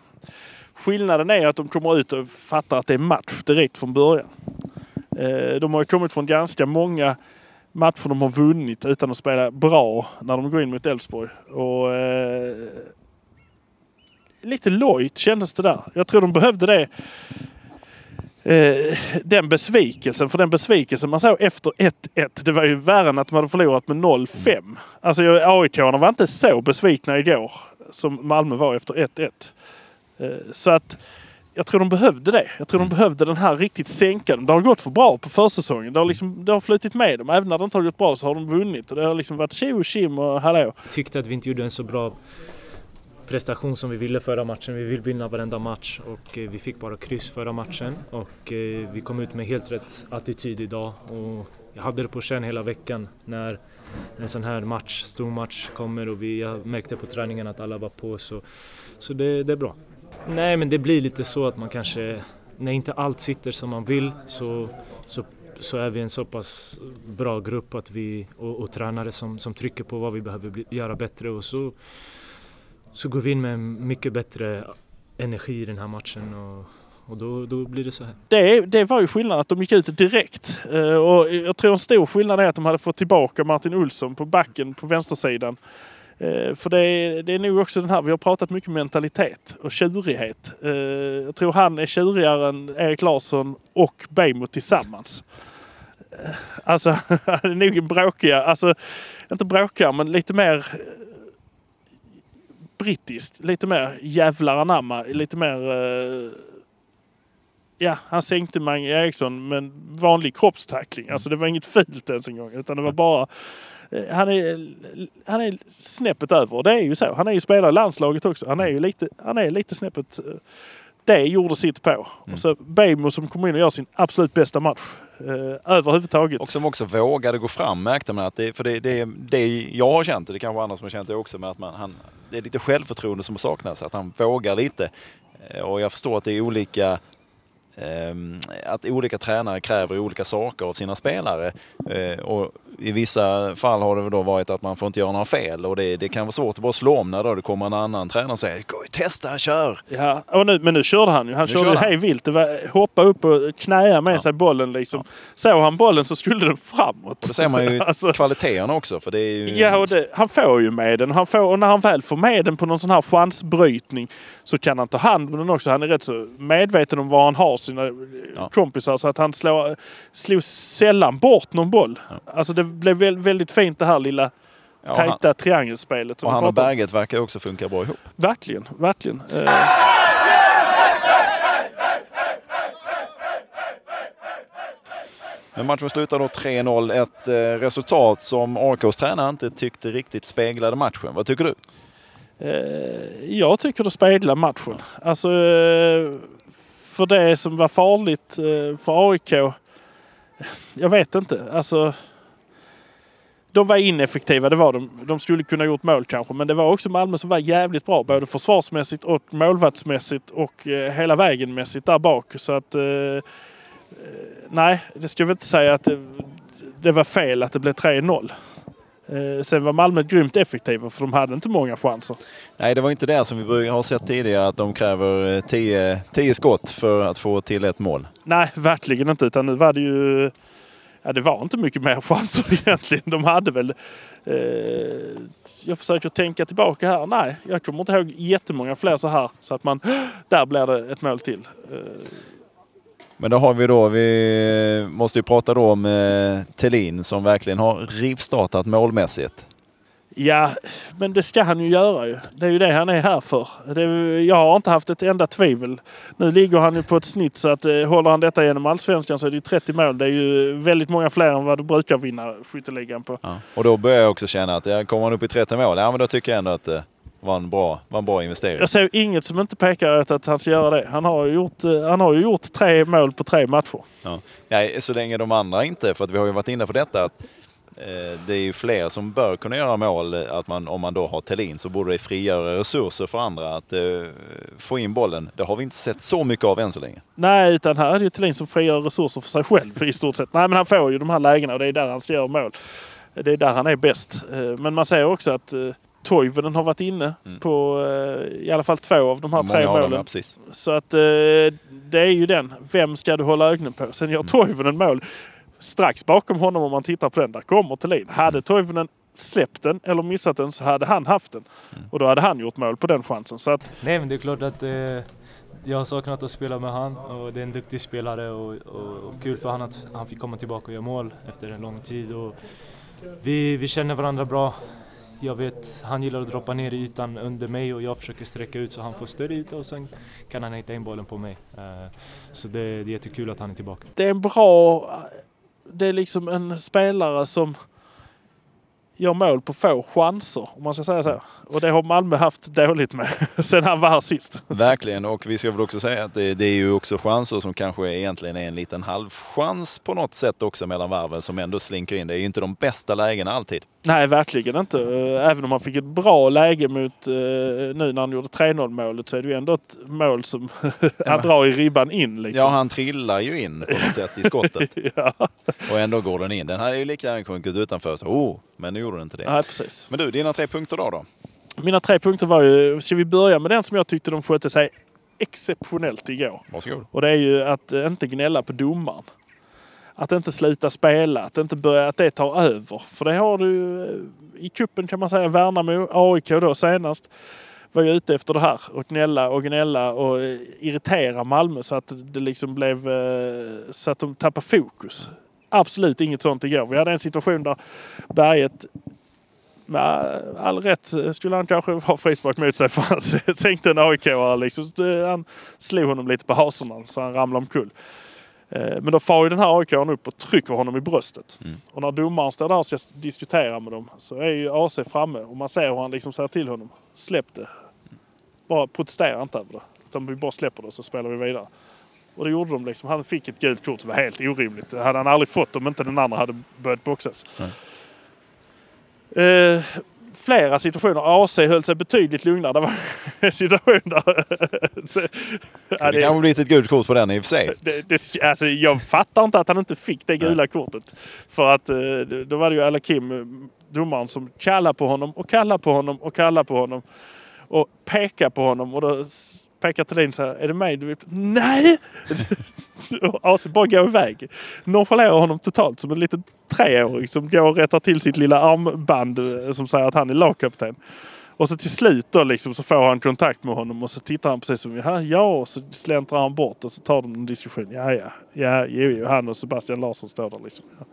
Skillnaden är att de kommer ut och fattar att det är match direkt från början. Eh, de har ju kommit från ganska många matcher de har vunnit utan att spela bra när de går in mot Elfsborg. Och eh, lite lojt kändes det där. Jag tror de behövde det. Eh, den besvikelsen, för den besvikelsen man såg efter 1-1, det var ju värre än att de hade förlorat med 0-5. Alltså aik var inte så besvikna igår som Malmö var efter 1-1. Eh, så att jag tror de behövde det. Jag tror de behövde den här riktigt sänkade. Det har gått för bra på försäsongen. Det har, liksom, det har flutit med dem. Även när det inte har gått bra så har de vunnit. Och det har liksom varit tjo och tjim och hallå. tyckte att vi inte gjorde en så bra prestation som vi ville förra matchen. Vi vill vinna varenda match och eh, vi fick bara kryss förra matchen och eh, vi kom ut med helt rätt attityd idag och jag hade det på känn hela veckan när en sån här match, stor match kommer och vi, jag märkte på träningen att alla var på så, så det, det är bra. Nej men det blir lite så att man kanske, när inte allt sitter som man vill så, så så är vi en så pass bra grupp att vi, och, och tränare som, som trycker på vad vi behöver bli, göra bättre och så, så går vi in med mycket bättre energi i den här matchen och, och då, då blir det så här. Det, det var ju skillnaden att de gick ut direkt. Eh, och jag tror en stor skillnad är att de hade fått tillbaka Martin Olsson på backen på vänstersidan. Eh, för det är, det är nog också den här, vi har pratat mycket mentalitet och tjurighet. Eh, jag tror han är tjurigare än Erik Larsson och Bejmo tillsammans. Eh, alltså, (laughs) han är nog en bråkiga, alltså inte bråkigare men lite mer brittiskt. Lite mer jävlar anamma, lite mer Ja, han sänkte Mange Eriksson med en vanlig kroppstackling. Alltså det var inget fult ens en gång. Utan det var bara eh, Han är, han är snäppet över. Det är ju så. Han är ju spelare i landslaget också. Han är ju lite, han är lite snäppet... eh, Det gjorde sitt på. Och så Bejmo som kommer in och gör sin absolut bästa match. Eh, överhuvudtaget. Och som också vågade gå fram märkte man att det, för det, det, det jag har känt, och det kan vara andra som har känt det också, men att man, han, det är lite självförtroende som saknas. Att han vågar lite. Eh, Och jag förstår att det är olika ehm, att olika tränare kräver olika saker av sina spelare. Och I vissa fall har det då varit att man får inte göra några fel och det, det kan vara svårt att bara slå om när då det kommer en annan tränare och säger Gå, testa, kör! Ja, och nu, men nu körde han ju. Han Nu körde körde hej vilt. Hoppa upp och knäa med sig bollen liksom. Såg han bollen så skulle den framåt. Då ser man ju (laughs) Alltså- kvaliteterna också. För det är ju Ja, och det, han får ju med den. Han får, och när han väl får med den på någon sån här chansbrytning så kan han ta hand om den också. Han är rätt så medveten om var han har sina Ja. kompisar så att han slår, slog sällan bort någon boll. Alltså det blev väl, väldigt fint det här lilla Ja, tajta han, triangelspelet. som och han och. Berget verkar också funka bra ihop. Verkligen, verkligen. Eh, Men matchen slutar då 3-0. Ett eh, resultat som AIKs tränare inte tyckte riktigt speglade matchen. Vad tycker du? Eh, jag tycker det speglar matchen. Alltså, eh, för det som var farligt för AIK. Jag vet inte. Alltså, de var ineffektiva, det var de. De skulle kunna gjort mål kanske. Men det var också Malmö som var jävligt bra. Både försvarsmässigt och målvaktsmässigt och eh, hela vägen mässigt där bak. Så att... Eh, eh, nej, det ska väl inte säga att det, det var fel att det blev 3-0. Eh, sen var Malmö grymt effektiva för de hade inte många chanser. Nej, det var inte det som vi brukar ha sett tidigare att de kräver 10 skott för att få till ett mål. Nej, verkligen inte. Utan nu var det ju... Ja, det var inte mycket mer chanser (laughs) egentligen. De hade väl... Eh, jag försöker tänka tillbaka här. Nej, jag kommer inte ihåg jättemånga fler så här. Så att man... (gasps) Där blir det ett mål till. Eh, men då har vi då, vi måste ju prata då om eh, Tellin som verkligen har rivstartat målmässigt. Ja, men det ska han ju göra ju. Det är ju det han är här för. Det jag har inte haft ett enda tvivel. Nu ligger han ju på ett snitt så att eh, håller han detta genom allsvenskan så är det ju 30 mål. Det är ju väldigt många fler än vad du brukar vinna skytteligan på. Ja. Och då börjar jag också känna att ja, kommer han upp i 30 mål, ja men då tycker jag ändå att eh, var en bra, var en bra investering. Jag ser inget som inte pekar åt att han ska göra det. Han har ju gjort, eh, han har ju gjort tre mål på tre matcher. Ja. Nej, så länge de andra inte, för att vi har ju varit inne på detta, att det är ju fler som bör kunna göra mål. Att man, om man då har Tellin så borde det frigöra resurser för andra att eh, få in bollen. Det har vi inte sett så mycket av än så länge. Nej, utan här är det Thelin som frigör resurser för sig själv i stort sett. Nej, men han får ju de här lägena och det är där han ska göra mål. Det är där han är bäst. Eh, men man ser också att eh, Toivonen har varit inne mm. på eh, i alla fall två av de här Många tre målen. Dem, ja, så att eh, det är ju den. Vem ska du hålla ögonen på? Sen gör mm. Toivonen mål. Strax bakom honom om man tittar på den, där kommer Thelin. Hade. Toivonen släppt den eller missat den så hade han haft den. Mm. Och då hade han gjort mål på den chansen. Så att... Nej men det är klart att eh, jag har saknat att spela med han och det är en duktig spelare och, och, och kul för han att han fick komma tillbaka och göra mål efter en lång tid. Och vi, vi känner varandra bra. Jag vet, han gillar att droppa ner i ytan under mig och jag försöker sträcka ut så han får större yta och sen kan han hitta in bollen på mig. Eh, så det, det är jättekul att han är tillbaka. Det är en bra... Det är liksom en spelare som gör mål på få chanser, om man ska säga så. Och det har Malmö haft dåligt med (laughs) sen han var här sist. Verkligen, och vi ska väl också säga att det, det, är ju också chanser som kanske egentligen är en liten halvchans på något sätt också mellan varven som ändå slinker in. Det är ju inte de bästa lägena alltid. Nej, verkligen inte. Även om han fick ett bra läge mot eh, nu när han gjorde 3-0 målet så är det ju ändå ett mål som (laughs) han drar i ribban in. Liksom. Ja, han trillar ju in på något sätt i skottet. (laughs) ja. Och ändå går den in. Den hade ju lika gärna kunnat gå utanför. Så, oh, men nu gjorde inte det. Nej, precis. Men du, dina tre punkter då? då? Mina tre punkter var ju, ska vi börja med den som jag tyckte de skötte sig exceptionellt igår. Varsågod. Och det är ju att eh, inte gnälla på domaren. Att inte sluta spela, att inte börja, att det tar över. För det har du eh, i kuppen kan man säga, Värnamo, AIK då senast var ju ute efter det här och gnälla och gnälla och eh, irritera Malmö så att det liksom blev så att de tappade fokus. Absolut inget sånt igår. Vi hade en situation där Berget med all rätt skulle han kanske ha frispark mot sig (laughs) för han sänkte en aik liksom. Han slog honom lite på hasorna så han ramlade omkull. Eh, men då far ju den här aik upp och trycker honom i bröstet. Mm. Och när domaren står där och ska diskutera med dem så är ju AC framme och man ser hur han liksom säger till honom. Släpp det. Bara protestera inte över det. Utan vi bara släpper det så spelar vi vidare. Och det gjorde de liksom. Han fick ett gult kort som var helt orimligt. Det hade han aldrig fått om inte den andra hade börjat boxas. Eh, flera situationer. AC höll sig betydligt lugnare. Det var (laughs) en situation där... (laughs) så, det kan det, kanske blivit ett gult kort på den i och för sig. (laughs) Det, det, alltså, jag fattar inte att han inte fick det gula kortet. För att eh, då var det ju Alakim, domaren, som kallade på honom och kallade på honom och kallade på honom. Och pekade på honom och då pekar Thulin så här, är det mig du vill? Nej! (laughs) AC bara går iväg. Nonchalerar honom totalt som en liten treåring som går och rättar till sitt lilla armband eh, som säger att han är lagkapten. Och så till slut då liksom så får han kontakt med honom och så tittar han precis som ja, ja och så släntrar han bort och så tar de en diskussion. Ja, ja, ja, jo, jo, han och Sebastian Larsson står där liksom. Ja.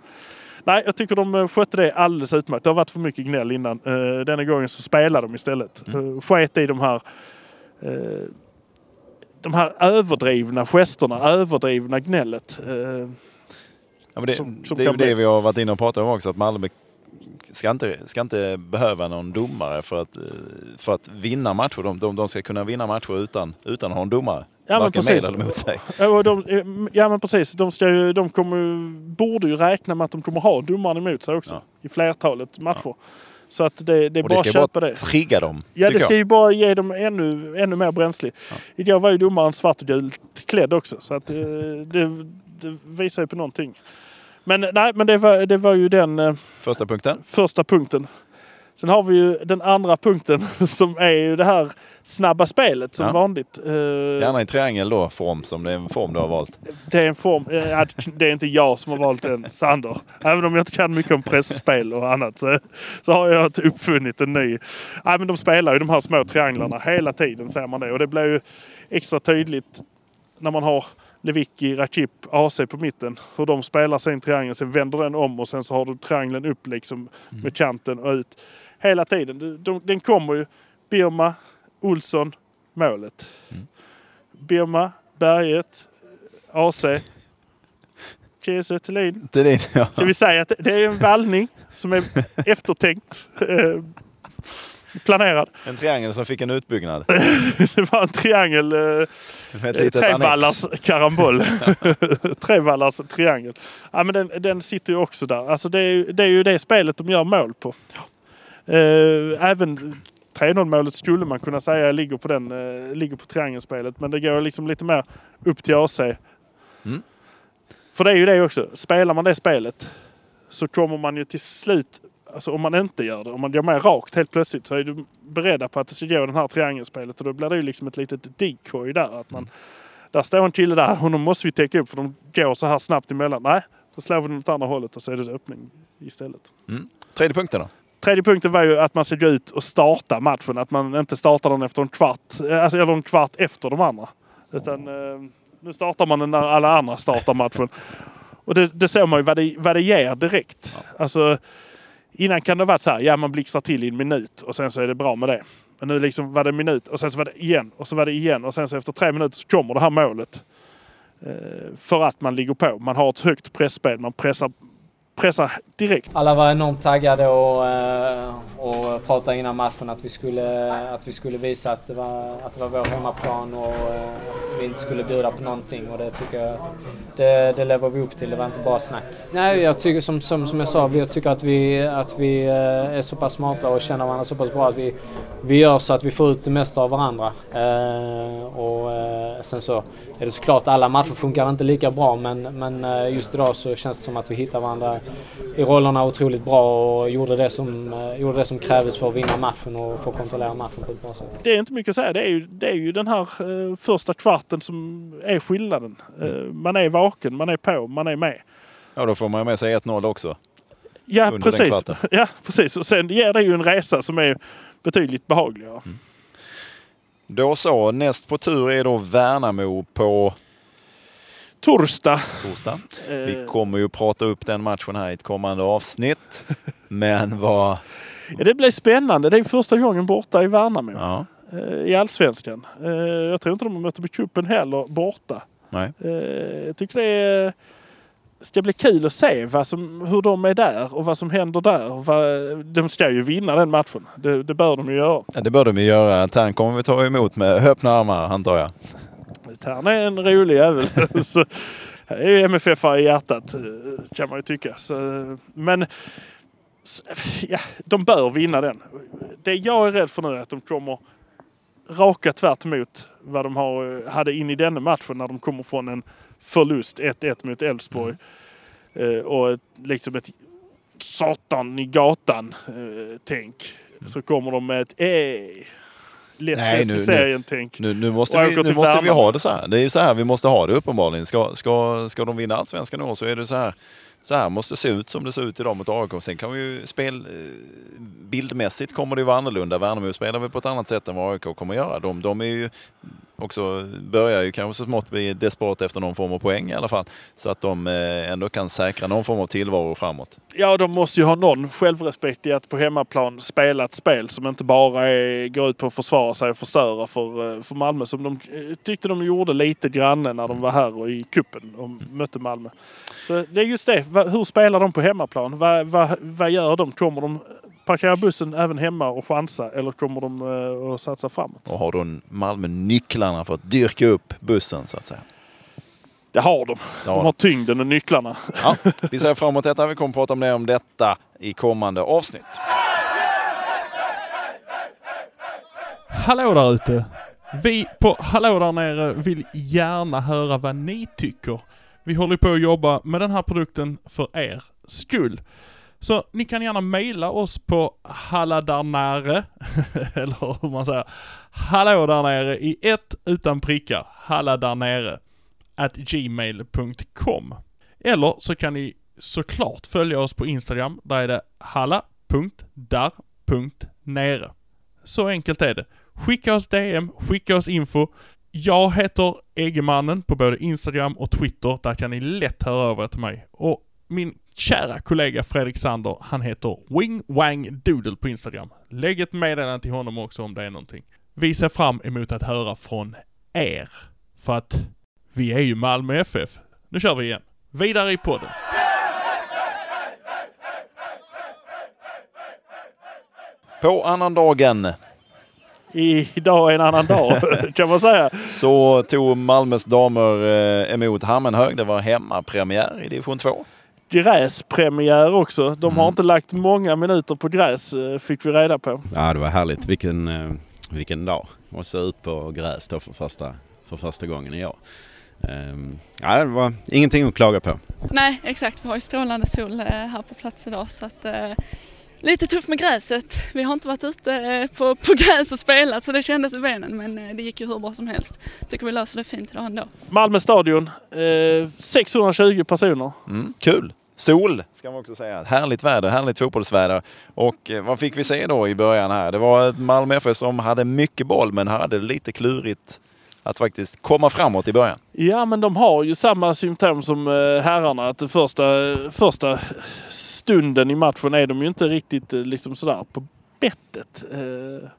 Nej, jag tycker de eh, skötte det alldeles utmärkt. Det har varit för mycket gnäll innan. Uh, denna gången så spelar de istället. Mm. Uh, sket i de här uh, de här överdrivna gesterna, överdrivna gnället. Eh, ja, det, som, som det är ju det vi har varit inne och pratat om också, att Malmö ska inte, ska inte behöva någon domare för att, eh, för att vinna matcher. De, de, de ska kunna vinna matcher utan, utan att ha en domare. Ja, men precis. med eller mot sig. Ja, de, ja men precis. De, ska ju, de kommer, borde ju räkna med att de kommer ha domaren emot sig också. I flertalet matcher. Så att det, det är Och bara att köpa bara det. trigga dem, Ja, det ska jag. ju bara ge dem ännu, ännu mer bränsle. Igår var ju domaren svart och gult klädd också. Så att eh, det, det visar ju på någonting. Men nej, men det var, det var ju den eh, Första punkten. första punkten. Sen har vi ju den andra punkten (laughs) som är ju det här snabba spelet som Ja. vanligt. Eh, Gärna i triangel då, form, som det är en form du har valt. det är en form, eh, det är inte jag som har valt den, Sander. Även om jag inte kan mycket om pressspel och annat så, så har jag uppfunnit en ny. Nej, men de spelar ju de här små trianglarna hela tiden ser man det. Och det blir ju extra tydligt när man har Lewicki, Racip, AC på mitten. Hur de spelar sin triangel, sen vänder den om och sen så har du triangeln upp liksom med kanten och ut. Hela tiden. De, de, den kommer ju. Birma, Olsson, målet. Birma, Berget, AC, Kiese, Thelin. Det är din, ja. Så vi säger att det är en vallning som är (laughs) eftertänkt. Eh, planerad. En triangel som fick en utbyggnad. (laughs) det var en triangel. Eh, trevallars karamboll. (laughs) trevallars triangel. Ja, men den, den sitter ju också där. Alltså det, är, ju- det är ju det spelet de gör mål på. Eh, även 3-0 målet skulle man kunna säga ligger på, den, eh, ligger på triangelspelet. Men det går liksom lite mer upp till AC. Mm. För det är ju det också. Spelar man det spelet så kommer man ju till slut, alltså om man inte gör det, om man gör mer rakt helt plötsligt så är du beredda på att det ska gå den här triangelspelet och då blir det ju liksom ett litet decoy där. Att man, Där står en kille där, honom måste vi täcka upp för de går så här snabbt emellan. Nej, då slår vi den åt andra hållet och så är det öppning istället. Mm. Tredje punkten då? Tredje punkten var ju att man ska gå ut och starta matchen. Att man inte startar den efter en kvart, eh, alltså, eller en kvart efter de andra. Utan eh, nu startar man den när alla andra startar matchen. Och det, det såg man ju vad det, vad det ger direkt. Alltså, innan kan det ha varit så här, ja man blixtrar till i en minut och sen så är det bra med det. Men nu liksom var det en minut och sen så var det igen och så var det igen och sen så efter tre minuter så kommer det här målet. Eh, för att man ligger på. Man har ett högt pressspel. Man pressar, pressar direkt. Alla var enormt taggade och, eh, och pratade innan matchen att vi skulle, att vi skulle visa att det, var, att det var vår hemmaplan och eh, att vi inte skulle bjuda på någonting. Och det tycker jag det, det lever vi upp till. Det var inte bara snack. Nej, jag tycker som, som, som jag sa, jag tycker att vi, att vi eh, är så pass smarta och känner varandra så pass bra att vi, vi gör så att vi får ut det mesta av varandra. Och sen så är det såklart, alla matcher funkar inte lika bra men, men eh, just idag så känns det som att vi hittar varandra i rollerna otroligt bra och gjorde det som, eh, gjorde det som krävdes för att vinna matchen och få kontrollera matchen på ett bra sätt. Det är inte mycket att säga. Det är ju, det är ju den här eh, första kvarten som är skillnaden. Eh, man är vaken, man är på, man är med. Ja, då får man med sig 1-0 också. Ja, Under den precis. kvarten. (laughs) Ja, precis. Och sen ger det ju en resa som är betydligt behagligare. Då så, näst på tur är då Värnamo på torsdag. torsdag. Eh. Vi kommer ju prata upp den matchen här i ett kommande avsnitt. Men vad... Ja, det blir spännande. Det är första gången borta i Värnamo. Ja, eh, I Allsvenskan. Eh, Jag tror inte de har mött dem i cupen heller borta. nej. Jag tycker det är, ska bli kul att se vad som, hur de är där och vad som händer där. Vad, de ska ju vinna den matchen. Det, det bör de ju göra. Ja, det bör de ju göra. Tern kommer vi ta emot med öppna armar antar jag. Tern är en rolig jävel. (laughs) (laughs) Så, här är ju MFF i hjärtat eh, kan man ju tycka. Så, men ja, de bör vinna den. Det jag är rädd för nu är att de kommer raka tvärt emot vad de har, hade in i denna matchen när de kommer från en förlust 1-1 mot Elfsborg. Eh, och ett, liksom ett satan i gatan eh, tänk. Så kommer de med ett eh, lätt Nej, nu- i nu- serien-tänk. Nu, nu måste, vi, nu måste vi ha det så här. Det är ju så här vi måste ha det uppenbarligen. Ska, ska, ska de vinna Allsvenskan i år så är det så här. Så här måste det se ut som det ser ut idag mot AIK. Sen kan vi ju spel... eh, Bildmässigt kommer det ju vara annorlunda. Värnamo spelar väl på ett annat sätt än vad AIK kommer göra. De, de är ju också börjar ju kanske så smått bli desperat efter någon form av poäng i alla fall. Så att de eh, ändå kan säkra någon form av tillvaro framåt. Ja, de måste ju ha någon självrespekt i att på hemmaplan spela ett spel som inte bara är, går ut på att försvara sig och förstöra för, eh, för Malmö som de eh, tyckte de gjorde lite granne när de var här och i kuppen och mötte Malmö. Så det är just det. Hur spelar de på hemmaplan? Vad vad, vad gör de? Kommer de parkera bussen även hemma och chansa eller kommer de eh, att satsa framåt? Och har då Malmö nycklarna för att dyrka upp bussen så att säga. Det har de. Ja. De har tyngden och nycklarna. Ja, (laughs) vi ser fram emot detta. Vi kommer prata mer om detta i kommande avsnitt. Hallå där ute! Vi på Hallå där nere vill gärna höra vad ni tycker. Vi håller på att jobba med den här produkten för er skull. Så ni kan gärna mejla oss på halladarnare, (laughs) eller hur man säger, hallå där nere i ett utan prickar, halladarnere, at gmail.com. Eller så kan ni såklart följa oss på Instagram, där är det halla.dar.nere. Så enkelt är det. Skicka oss DM, skicka oss info. Jag heter Eggemannen på både Instagram och Twitter. Där kan ni lätt höra av er till mig. Och min kära kollega Fredrik Sander, han heter Wing Wang Doodle på Instagram. Lägg ett meddelande till honom också om det är någonting. Vi ser fram emot att höra från er. För att vi är ju Malmö FF. Nu kör vi igen. Vidare i podden. På annandagen I, idag är en annan dag (laughs) kan man säga. så tog Malmös damer eh, emot Hammenhög. Det var hemmapremiär i division 2. Gräspremiär också. De har inte lagt många minuter på gräs eh, fick vi reda på. Ja, det var härligt. Vilken, eh, vilken dag. Och så ut på gräs då för första, för första gången i år. Ehm, ja, det var ingenting att klaga på. Nej, exakt. Vi har ju strålande sol eh, här på plats idag så att lite tufft med gräset. Vi har inte varit ute eh, på, på gräs och spelat så det kändes i benen men eh, det gick ju hur bra som helst. Tycker vi löser det fint idag ändå. Malmö stadion. Eh, 620 personer. Mm, kul! Sol ska man också säga. Härligt väder, härligt fotbollsväder. Och eh, vad fick vi se då i början här? Det var ett Malmö FF som hade mycket boll men hade lite klurigt att faktiskt komma framåt i början. Ja, men de har ju samma symptom som herrarna. Att det första, första stunden i matchen är de ju inte riktigt eh, liksom sådär på bettet. Eh,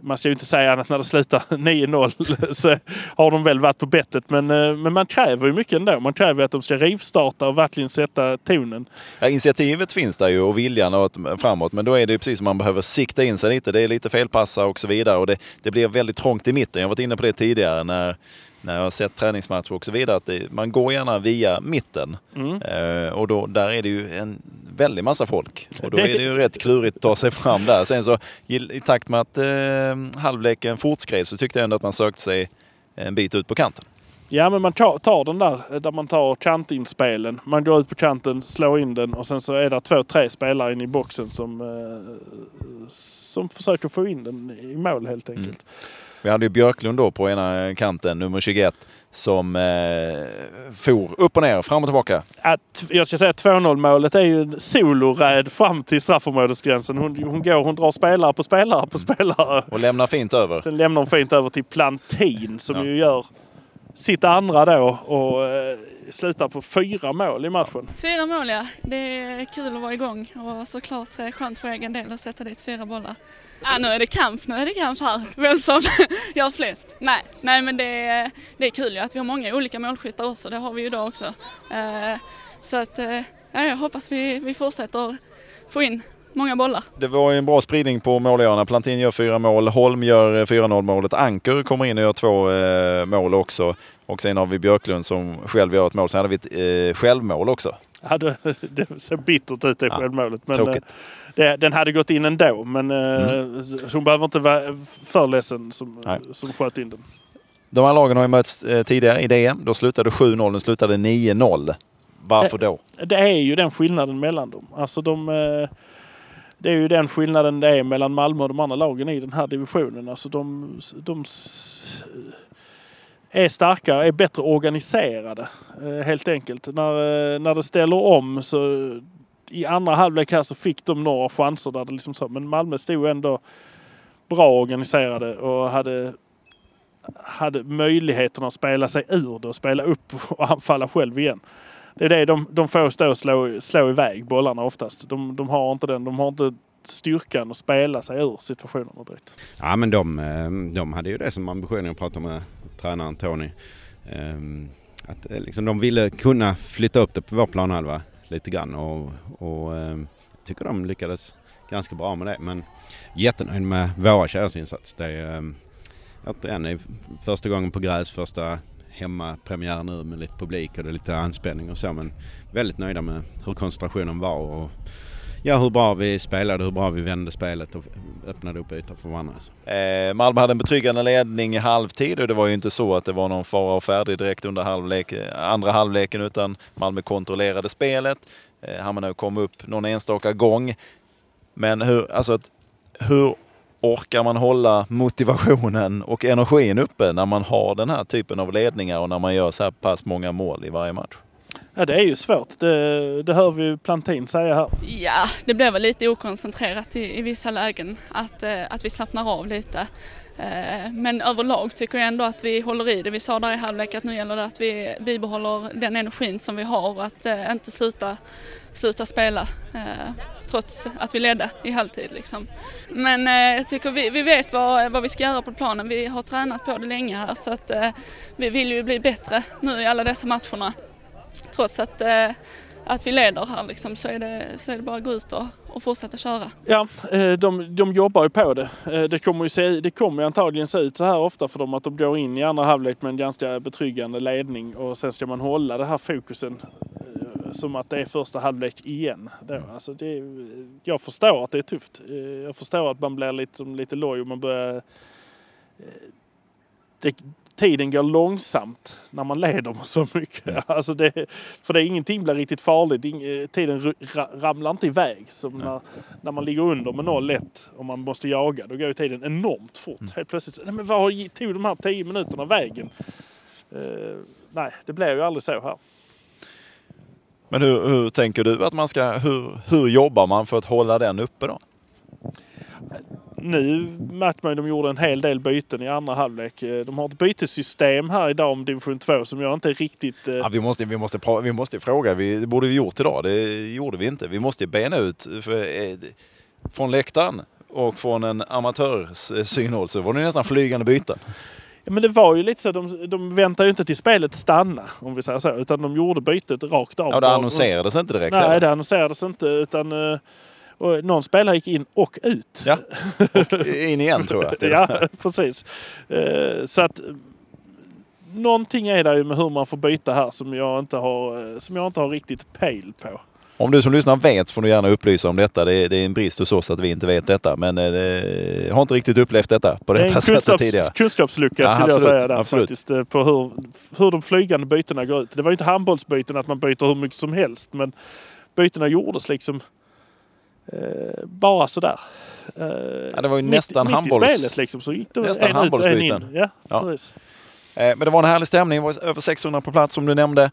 man ska ju inte säga annat när det slutar (laughs) 9-0 (laughs) så har de väl varit på bettet. Men, eh, men man kräver ju mycket ändå. Man kräver att de ska rivstarta och verkligen sätta tonen. Ja, initiativet finns där ju och viljan att, framåt men då är det ju precis som man behöver sikta in sig lite. Det är lite felpassar och så vidare och det, det blir väldigt trångt i mitten. Jag har varit inne på det tidigare när, när jag har sett träningsmatcher och så vidare. Att det, man går gärna via mitten Mm. eh, och då, där är det ju en väldig massa folk. Och då är det ju rätt klurigt att ta sig fram där. Sen så i, i takt med att eh, halvleken fortskred så tyckte jag ändå att man sökte sig en bit ut på kanten. Ja, men man tar, tar den där eh, där man tar kantinspelen. Man går ut på kanten, slår in den och sen så är det två, tre spelare inne i boxen som, eh, som försöker få in den i mål helt enkelt. Vi hade ju Björklund då på ena kanten, nummer 21, som eh, for upp och ner, fram och tillbaka. Att, jag ska säga 2-0 målet är ju en soloräd fram till straffområdesgränsen. Hon, hon går, hon drar spelare på spelare på spelare. Och lämnar fint över. Sen lämnar hon fint över till Plantin som ju gör sitt andra då och eh, slutar på fyra mål i matchen. Fyra mål ja, det är kul att vara igång och såklart eh, skönt för egen del att sätta dit fyra bollar. Ja, nu är det kamp, nu är det kamp här, vem som (laughs) gör flest. Nej, nej men det är, det är kul ju att vi har många olika målskyttar också, det har vi ju idag också. Eh, så att, eh, ja, jag hoppas vi, vi fortsätter få in många bollar. Det var ju en bra spridning på målgörarna. Plantin gör fyra mål, Holm gör eh, 4-0 målet, Anker kommer in och gör två eh, mål också. Och sen har vi Björklund som själv gör ett mål. Sen hade vi ett eh, självmål också. Ja, det, det ser bittert ut det Ja, självmålet. Men eh, det, den hade gått in ändå. Men mm. så hon behöver inte vara för ledsen som, Nej. som sköt in den. De här lagen har ju mötts eh, tidigare i DM. Då slutade 7-0, nu slutade 9-0. Varför då? Det är ju den skillnaden mellan dem. Alltså de, eh, det är ju den skillnaden det är mellan Malmö och de andra lagen i den här divisionen. Alltså de, de är starkare, är bättre organiserade eh, helt enkelt. När, eh, när det ställer om så i andra halvlek här så fick de några chanser där det liksom så. Men Malmö stod ändå bra organiserade och hade hade möjligheten att spela sig ur det och spela upp och anfalla själv igen. Det är det de, de får stå och slå, slå iväg bollarna oftast. De, de har inte den. De har inte styrkan att spela sig ur situationerna direkt. Ja men de, eh, de hade ju det som ambition jag pratade med tränaren Tony. Ehm, att eh, liksom, de ville kunna flytta upp det på vår planhalva lite grann och, och ehm, jag tycker de lyckades ganska bra med det. Men jättenöjd med våra tjejers insats. Det är ehm, återigen första gången på gräs, första hemmapremiär nu med lite publik och det är lite anspänning och så men väldigt nöjda med hur koncentrationen var och ja, hur bra vi spelade, hur bra vi vände spelet och öppnade upp ytor för varandra. Alltså. Eh, Malmö hade en betryggande ledning i halvtid och det var ju inte så att det var någon fara och färdig direkt under halvlek, eh, andra halvleken utan Malmö kontrollerade spelet. Eh, Hammarby kom upp någon enstaka gång. Men hur, alltså, att- hur orkar man hålla motivationen och energin uppe när man har den här typen av ledningar och när man gör så här pass många mål i varje match? Ja, det är ju svårt. Det, det hör vi ju Plantin säga här. Ja, det blev väl lite okoncentrerat i, i vissa lägen. Att, eh, att vi slappnar av lite. Eh, men överlag tycker jag ändå att vi håller i det. Vi sa där i halvlek att nu gäller det att vi bibehåller den energin som vi har och att eh, inte sluta, sluta spela. Trots att vi ledde i halvtid liksom. Men jag tycker vi, vi vet vad, vad vi ska göra på planen. Vi har tränat på det länge här så att vi vill ju bli bättre nu i alla dessa matcherna. Trots att, eh, att vi leder här liksom, så, är det, så är det bara att gå ut och, och fortsätta köra. Ja, eh, de, de jobbar ju på det. Eh, det kommer ju, se, det kommer ju antagligen se ut så här ofta för dem att de går in i andra halvlek med en ganska betryggande ledning och sen ska man hålla det här fokusen eh, som att det är första halvlek igen. Då. Alltså det, jag förstår att det är tufft. Jag förstår att man blir lite, lite loj och man börjar... Det, tiden går långsamt när man leder med så mycket. (laughs) Alltså det, för det är ingenting blir riktigt farligt. Eh, Tiden ra- ramlar inte iväg som när, när man ligger under med 0-1 och man måste jaga. Då går ju tiden enormt fort. Helt plötsligt, nej, men var tog de här 10 minuterna vägen? Eh, nej, det blev ju aldrig så här. Men hur, hur tänker du att man ska, hur, hur jobbar man för att hålla den uppe då? Nu märkte man ju att de gjorde en hel del byten i andra halvlek. Eh, De har ett bytessystem här idag om division 2 som jag inte riktigt... eh, Ja, vi, måste, vi, måste, vi måste fråga, vi, det borde vi gjort idag, det gjorde vi inte. Vi måste bena ut för, eh, från läktaren och från en amatörs eh, synhåll så var det nästan flygande byten. Ja, men det var ju lite så, de, de väntar ju inte till spelet stanna om vi säger så, utan de gjorde bytet rakt av. Ja, det annonserades inte direkt Nej, heller. det annonserades inte utan eh, och någon spelare gick in och ut. Ja, (laughs) och in igen tror jag. ja, (laughs) precis. Eh, Så att någonting är det ju med hur man får byta här som jag inte har, eh, som jag inte har riktigt pejl på. Om du som lyssnar vet får du gärna upplysa om detta. Det är, det är en brist hos oss att vi inte vet detta. Men eh, har inte riktigt upplevt detta på detta (laughs) sättet kunskaps, tidigare. kunskapslucka Ja, skulle jag absolut, säga där absolut. faktiskt. eh, På hur, hur de flygande bytena går ut. Det var ju inte handbollsbyten att man byter hur mycket som helst. Men bytena gjordes liksom eh, bara sådär. Eh, Ja, det var ju mitt, nästan mitt handbolls- i spelet liksom. Så gick det nästan en ut en in. Ja, Ja. precis. Eh, Men det var en härlig stämning. Det var över 600 på plats som du nämnde.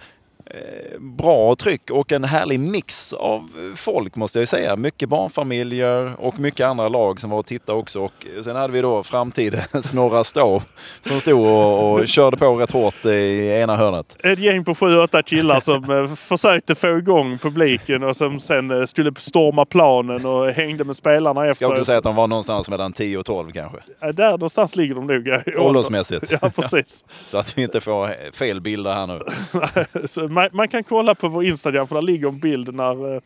Eh, Bra tryck och en härlig mix av folk måste jag säga. Mycket barnfamiljer och mycket andra lag som var och tittade också. Och sen hade vi då framtidens (laughs) Norra Stå som stod och, och körde på rätt hårt i ena hörnet. Ett gäng på sju, åtta killar som eh, försökte få igång publiken och som sen eh, skulle storma planen och hängde med spelarna Ska efteråt. också säga att de var någonstans mellan 10 och 12 kanske. Där någonstans ligger de nog. Åldersmässigt. Ja, precis. (laughs) Så att vi inte får fel bilder här nu. (laughs) Man, man kan kolla på vår Instagram för där ligger en bild när eh,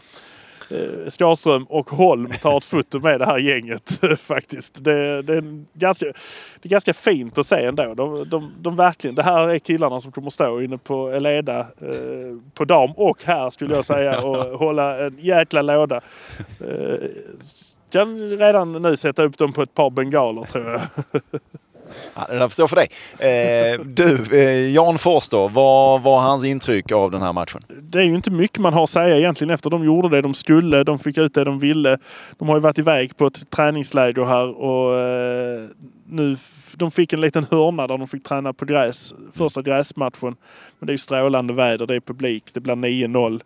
eh, Skarström och Holm tar ett foto med det här gänget (laughs) faktiskt. Det, det, är ganska, det är ganska fint att se ändå. De, de, de verkligen, det här är killarna som kommer stå inne på Eleda eh, på dam och här skulle jag säga och (laughs) hålla en jäkla låda. Eh, kan redan nu sätta upp dem på ett par bengaler tror jag. (laughs) Ja, det där får stå för dig. Eh, du, eh, Jan Forster, vad var hans intryck av den här matchen? det är ju inte mycket man har att säga egentligen efter de gjorde det de skulle. De fick ut det de ville. De har ju varit iväg på ett träningsläger här och eh, nu de fick en liten hörna där de fick träna på gräs. Första gräsmatchen. Men det är ju strålande väder, det är publik, det blir 9-0.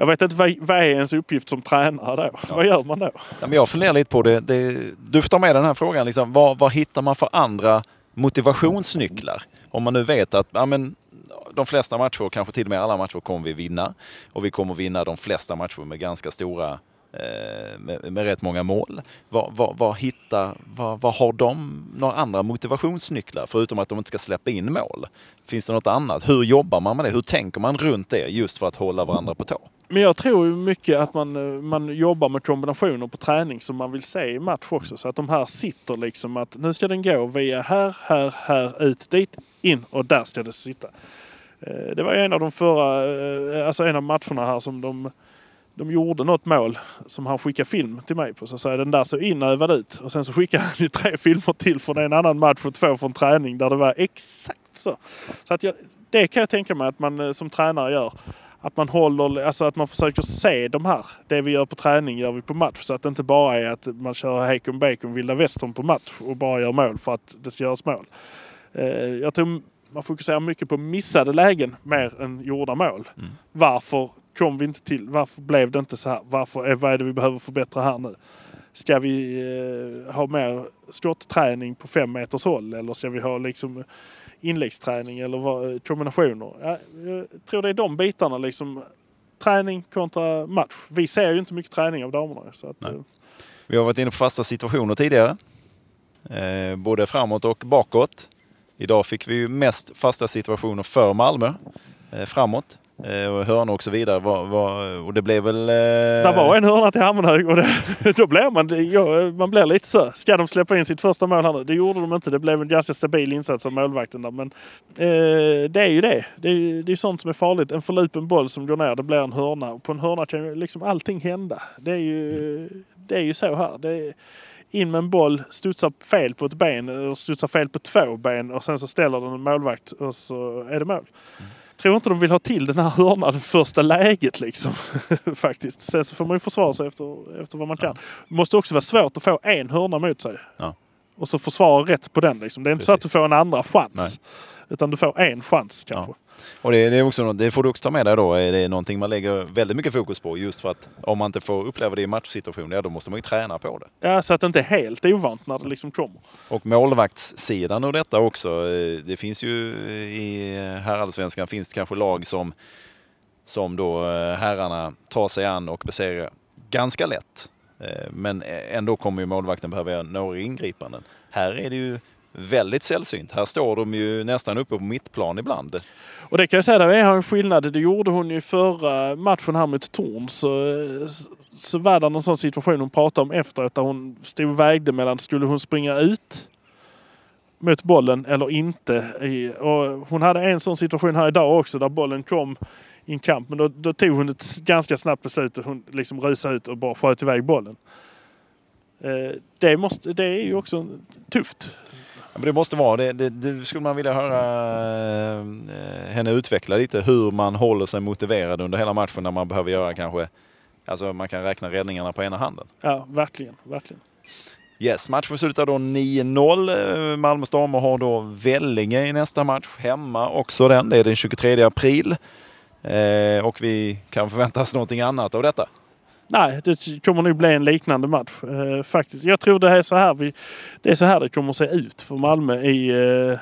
Jag vet inte vad, vad är ens uppgift som tränare då? Vad gör man då? Ja, men jag funderar lite på det. det. Du får ta med den här frågan. Liksom, vad, vad hittar man för andra motivationsnycklar. Om man nu vet att ja, men, de flesta matcher, kanske till och med alla matcher, kommer vi vinna. Och vi kommer vinna de flesta matcher med ganska stora Eh, med, med rätt många mål. Vad, vad, vad, hittar, vad, vad har de några andra motivationsnycklar förutom att de inte ska släppa in mål? Finns det något annat? Hur jobbar man med det? Hur tänker man runt det just för att hålla varandra på tå? Men jag tror ju mycket att man, eh, man jobbar med kombinationer på träning som man vill se i match också. Så att de här sitter liksom att nu ska den gå via här, här, här, ut, dit, in och där ska det sitta. Eh, det var ju en av de förra, alltså en av matcherna här som de, de gjorde något mål som han skickade film till mig på. Så jag den där såg inövad ut. Och sen så skickade han ju tre (laughs) filmer till från en annan match och två från träning där det var exakt så. Så att jag, det kan jag tänka mig att man eh, som tränare gör. Att man håller, alltså att man försöker se de här. Det vi gör på träning gör vi på match. Så att det inte bara är att man kör Hakon Bacon vilda västern på match och bara gör mål för att det ska göras mål. Eh, Jag tror man fokuserar mycket på missade lägen mer än gjorda mål. Varför kom vi inte till? Varför blev det inte så här? Varför, vad är det vi behöver förbättra här nu? Ska vi eh, ha mer skottträning på fem meters håll eller ska vi ha liksom inläggsträning eller vad, kombinationer? Ja, jag tror det är de bitarna liksom. Träning kontra match. Vi ser ju inte mycket träning av damerna. Så att, eh, Vi har varit inne på fasta situationer tidigare. Eh, både framåt och bakåt. Idag fick vi ju mest fasta situationer för Malmö. Eh, framåt. Eh, och hörnor och så vidare. Var, var, och det blev väl... Eh, Där var en hörna till Hammenhög och det, (laughs) då blir man, det- ja, man blir lite så. Ska de släppa in sitt första mål här nu? Det gjorde de inte. Det blev en ganska stabil insats av målvakten där. Men eh, det är ju det. Det är, det är sånt som är farligt. En förlupen boll som går ner, det blir en hörna. Och på en hörna kan ju liksom allting hända. Det är ju, det är ju så här. Det är, in med en boll, studsar fel på ett ben eller studsar fel på två ben och sen så ställer den en målvakt och så är det mål. Tror inte de vill ha till den här hörnan första läget liksom. (laughs) Faktiskt. Sen så får man ju försvara sig efter, efter vad man kan. Det måste också vara svårt att få en hörna mot sig. Ja. Och så försvara rätt på den liksom. Det är inte så att du får en andra chans. Utan du får en chans kanske. Och det, det, är också, det får du också ta med dig då. Är det någonting man lägger väldigt mycket fokus på just för att om man inte får uppleva det i matchsituationer, ja då måste man ju träna på det. Ja, så att det inte är helt ovant när det liksom kommer. Och målvaktssidan och detta också. eh, Det finns ju eh, i herrallsvenskan finns det kanske lag som, som då eh, herrarna tar sig an och besegrar ganska lätt. Eh, Men ändå kommer ju målvakten behöva göra några ingripanden. Här är det ju väldigt sällsynt. Här står de ju nästan uppe på mittplan ibland. Och det kan jag säga, där är en skillnad. Det gjorde hon ju förra matchen här mot Torn. Så, så var det någon sån situation hon pratade om efteråt där hon stod och vägde mellan skulle hon springa ut mot bollen eller inte. Och hon hade en sån situation här idag också där bollen kom i en kamp. Men då, då tog hon ett ganska snabbt beslut. Hon liksom rusade ut och bara sköt iväg bollen. Eh, det, måste, det är ju också tufft. Men det måste vara det. Det, det skulle man vilja höra eh, henne utveckla lite. Hur man håller sig motiverad under hela matchen när man behöver göra kanske, alltså man kan räkna räddningarna på ena handen. Ja, verkligen. verkligen. Yes, matchen slutar då 9-0. Eh, Malmös damer har då Vellinge i nästa match. Hemma också den. Det är den 23 april. Eh, och vi kan förvänta oss någonting annat av detta. Nej, det kommer nog bli en liknande match eh, faktiskt. Jag tror det är så här vi, det är så här det kommer att se ut för Malmö i eh,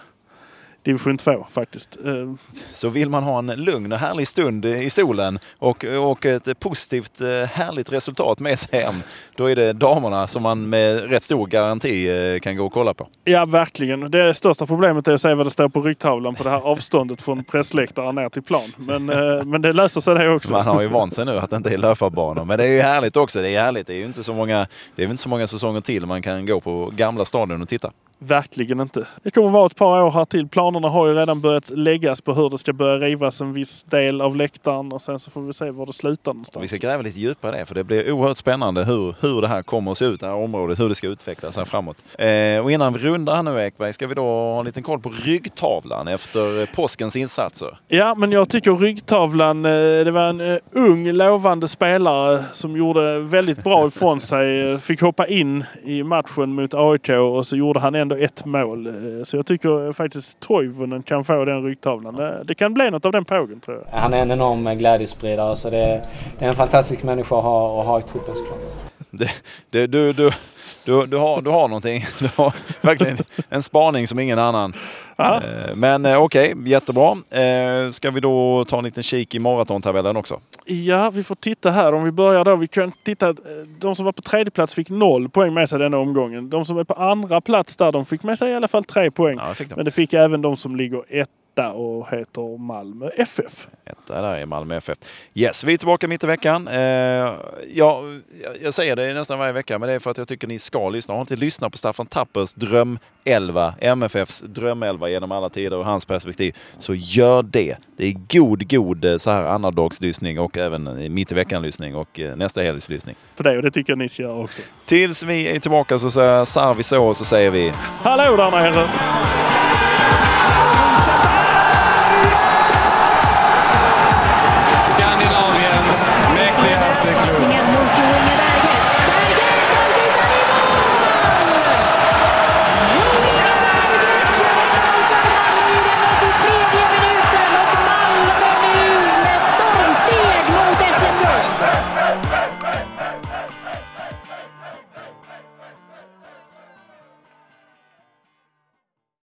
division 2 faktiskt. Eh, Så vill man ha en lugn och härlig stund i solen och, och ett positivt eh, härligt resultat med sig hem. Då är det damerna som man med rätt stor garanti eh, kan gå och kolla på. ja, verkligen. Det största problemet är att se vad det står på ryggtavlan på det här avståndet från pressläktaren ner till plan. Men, men det löser sig det också. Man har ju vant sig nu att det inte är löparbanor. Men det är ju härligt också. Det är härligt. Det är ju inte så många, det är inte så många säsonger till man kan gå på gamla stadion och titta. Verkligen inte. Det kommer vara ett par år här till. Planerna har ju redan börjat läggas på hur det ska börja rivas en viss del av läktaren och sen så får vi se var det slutar någonstans. Vi ska gräva lite djupare i det för det blir oerhört spännande hur, hur det här kommer att se ut, det här området, hur det ska utvecklas här framåt. Eh, och innan vi rundar här nu Ekberg, ska vi då ha en liten koll på ryggtavlan efter påskens insatser. Ja, men jag tycker ryggtavlan, eh, det var en eh, ung lovande spelare som gjorde väldigt bra ifrån sig. Eh, Fick hoppa in i matchen mot AIK och så gjorde han ändå ett mål. Eh, Så jag tycker faktiskt Toivonen kan få den ryggtavlan. Det- Det kan bli något av den pågen tror jag. Han är en enorm glädjespridare så det, det är en fantastisk människa att ha, att ha i truppen såklart. (laughs) Det, det, du, du, Du, du, har, du har någonting. (laughs) Du har verkligen en spaning som ingen annan. Ja. Eh, Men eh, okej, jättebra. Eh, Ska vi då ta en liten kik i maratontabellen också? Ja, vi får titta här. Om vi börjar då. Vi kan titta. De som var på tredje plats fick noll poäng med sig denna omgången. De som är på andra plats där, de fick med sig i alla fall tre poäng. de. Men det fick även de som ligger etta och heter Malmö FF. Etta där är Malmö FF. Yes, vi är tillbaka mitt i veckan. Eh, ja, jag säger det nästan varje vecka, men det är för att jag tycker ni ska lyssna. Har inte lyssnat på Staffan Tappers drömelva, MFFs drömelva genom alla tider och hans perspektiv, så gör det. Det är god, god eh, så här annandagslyssning och även eh, mitt i veckan-lyssning och eh, nästa helgs lyssning. För det och det tycker jag ni ska göra också. Tills vi är tillbaka så säger Sarvi så, så säger vi Hallå där nere!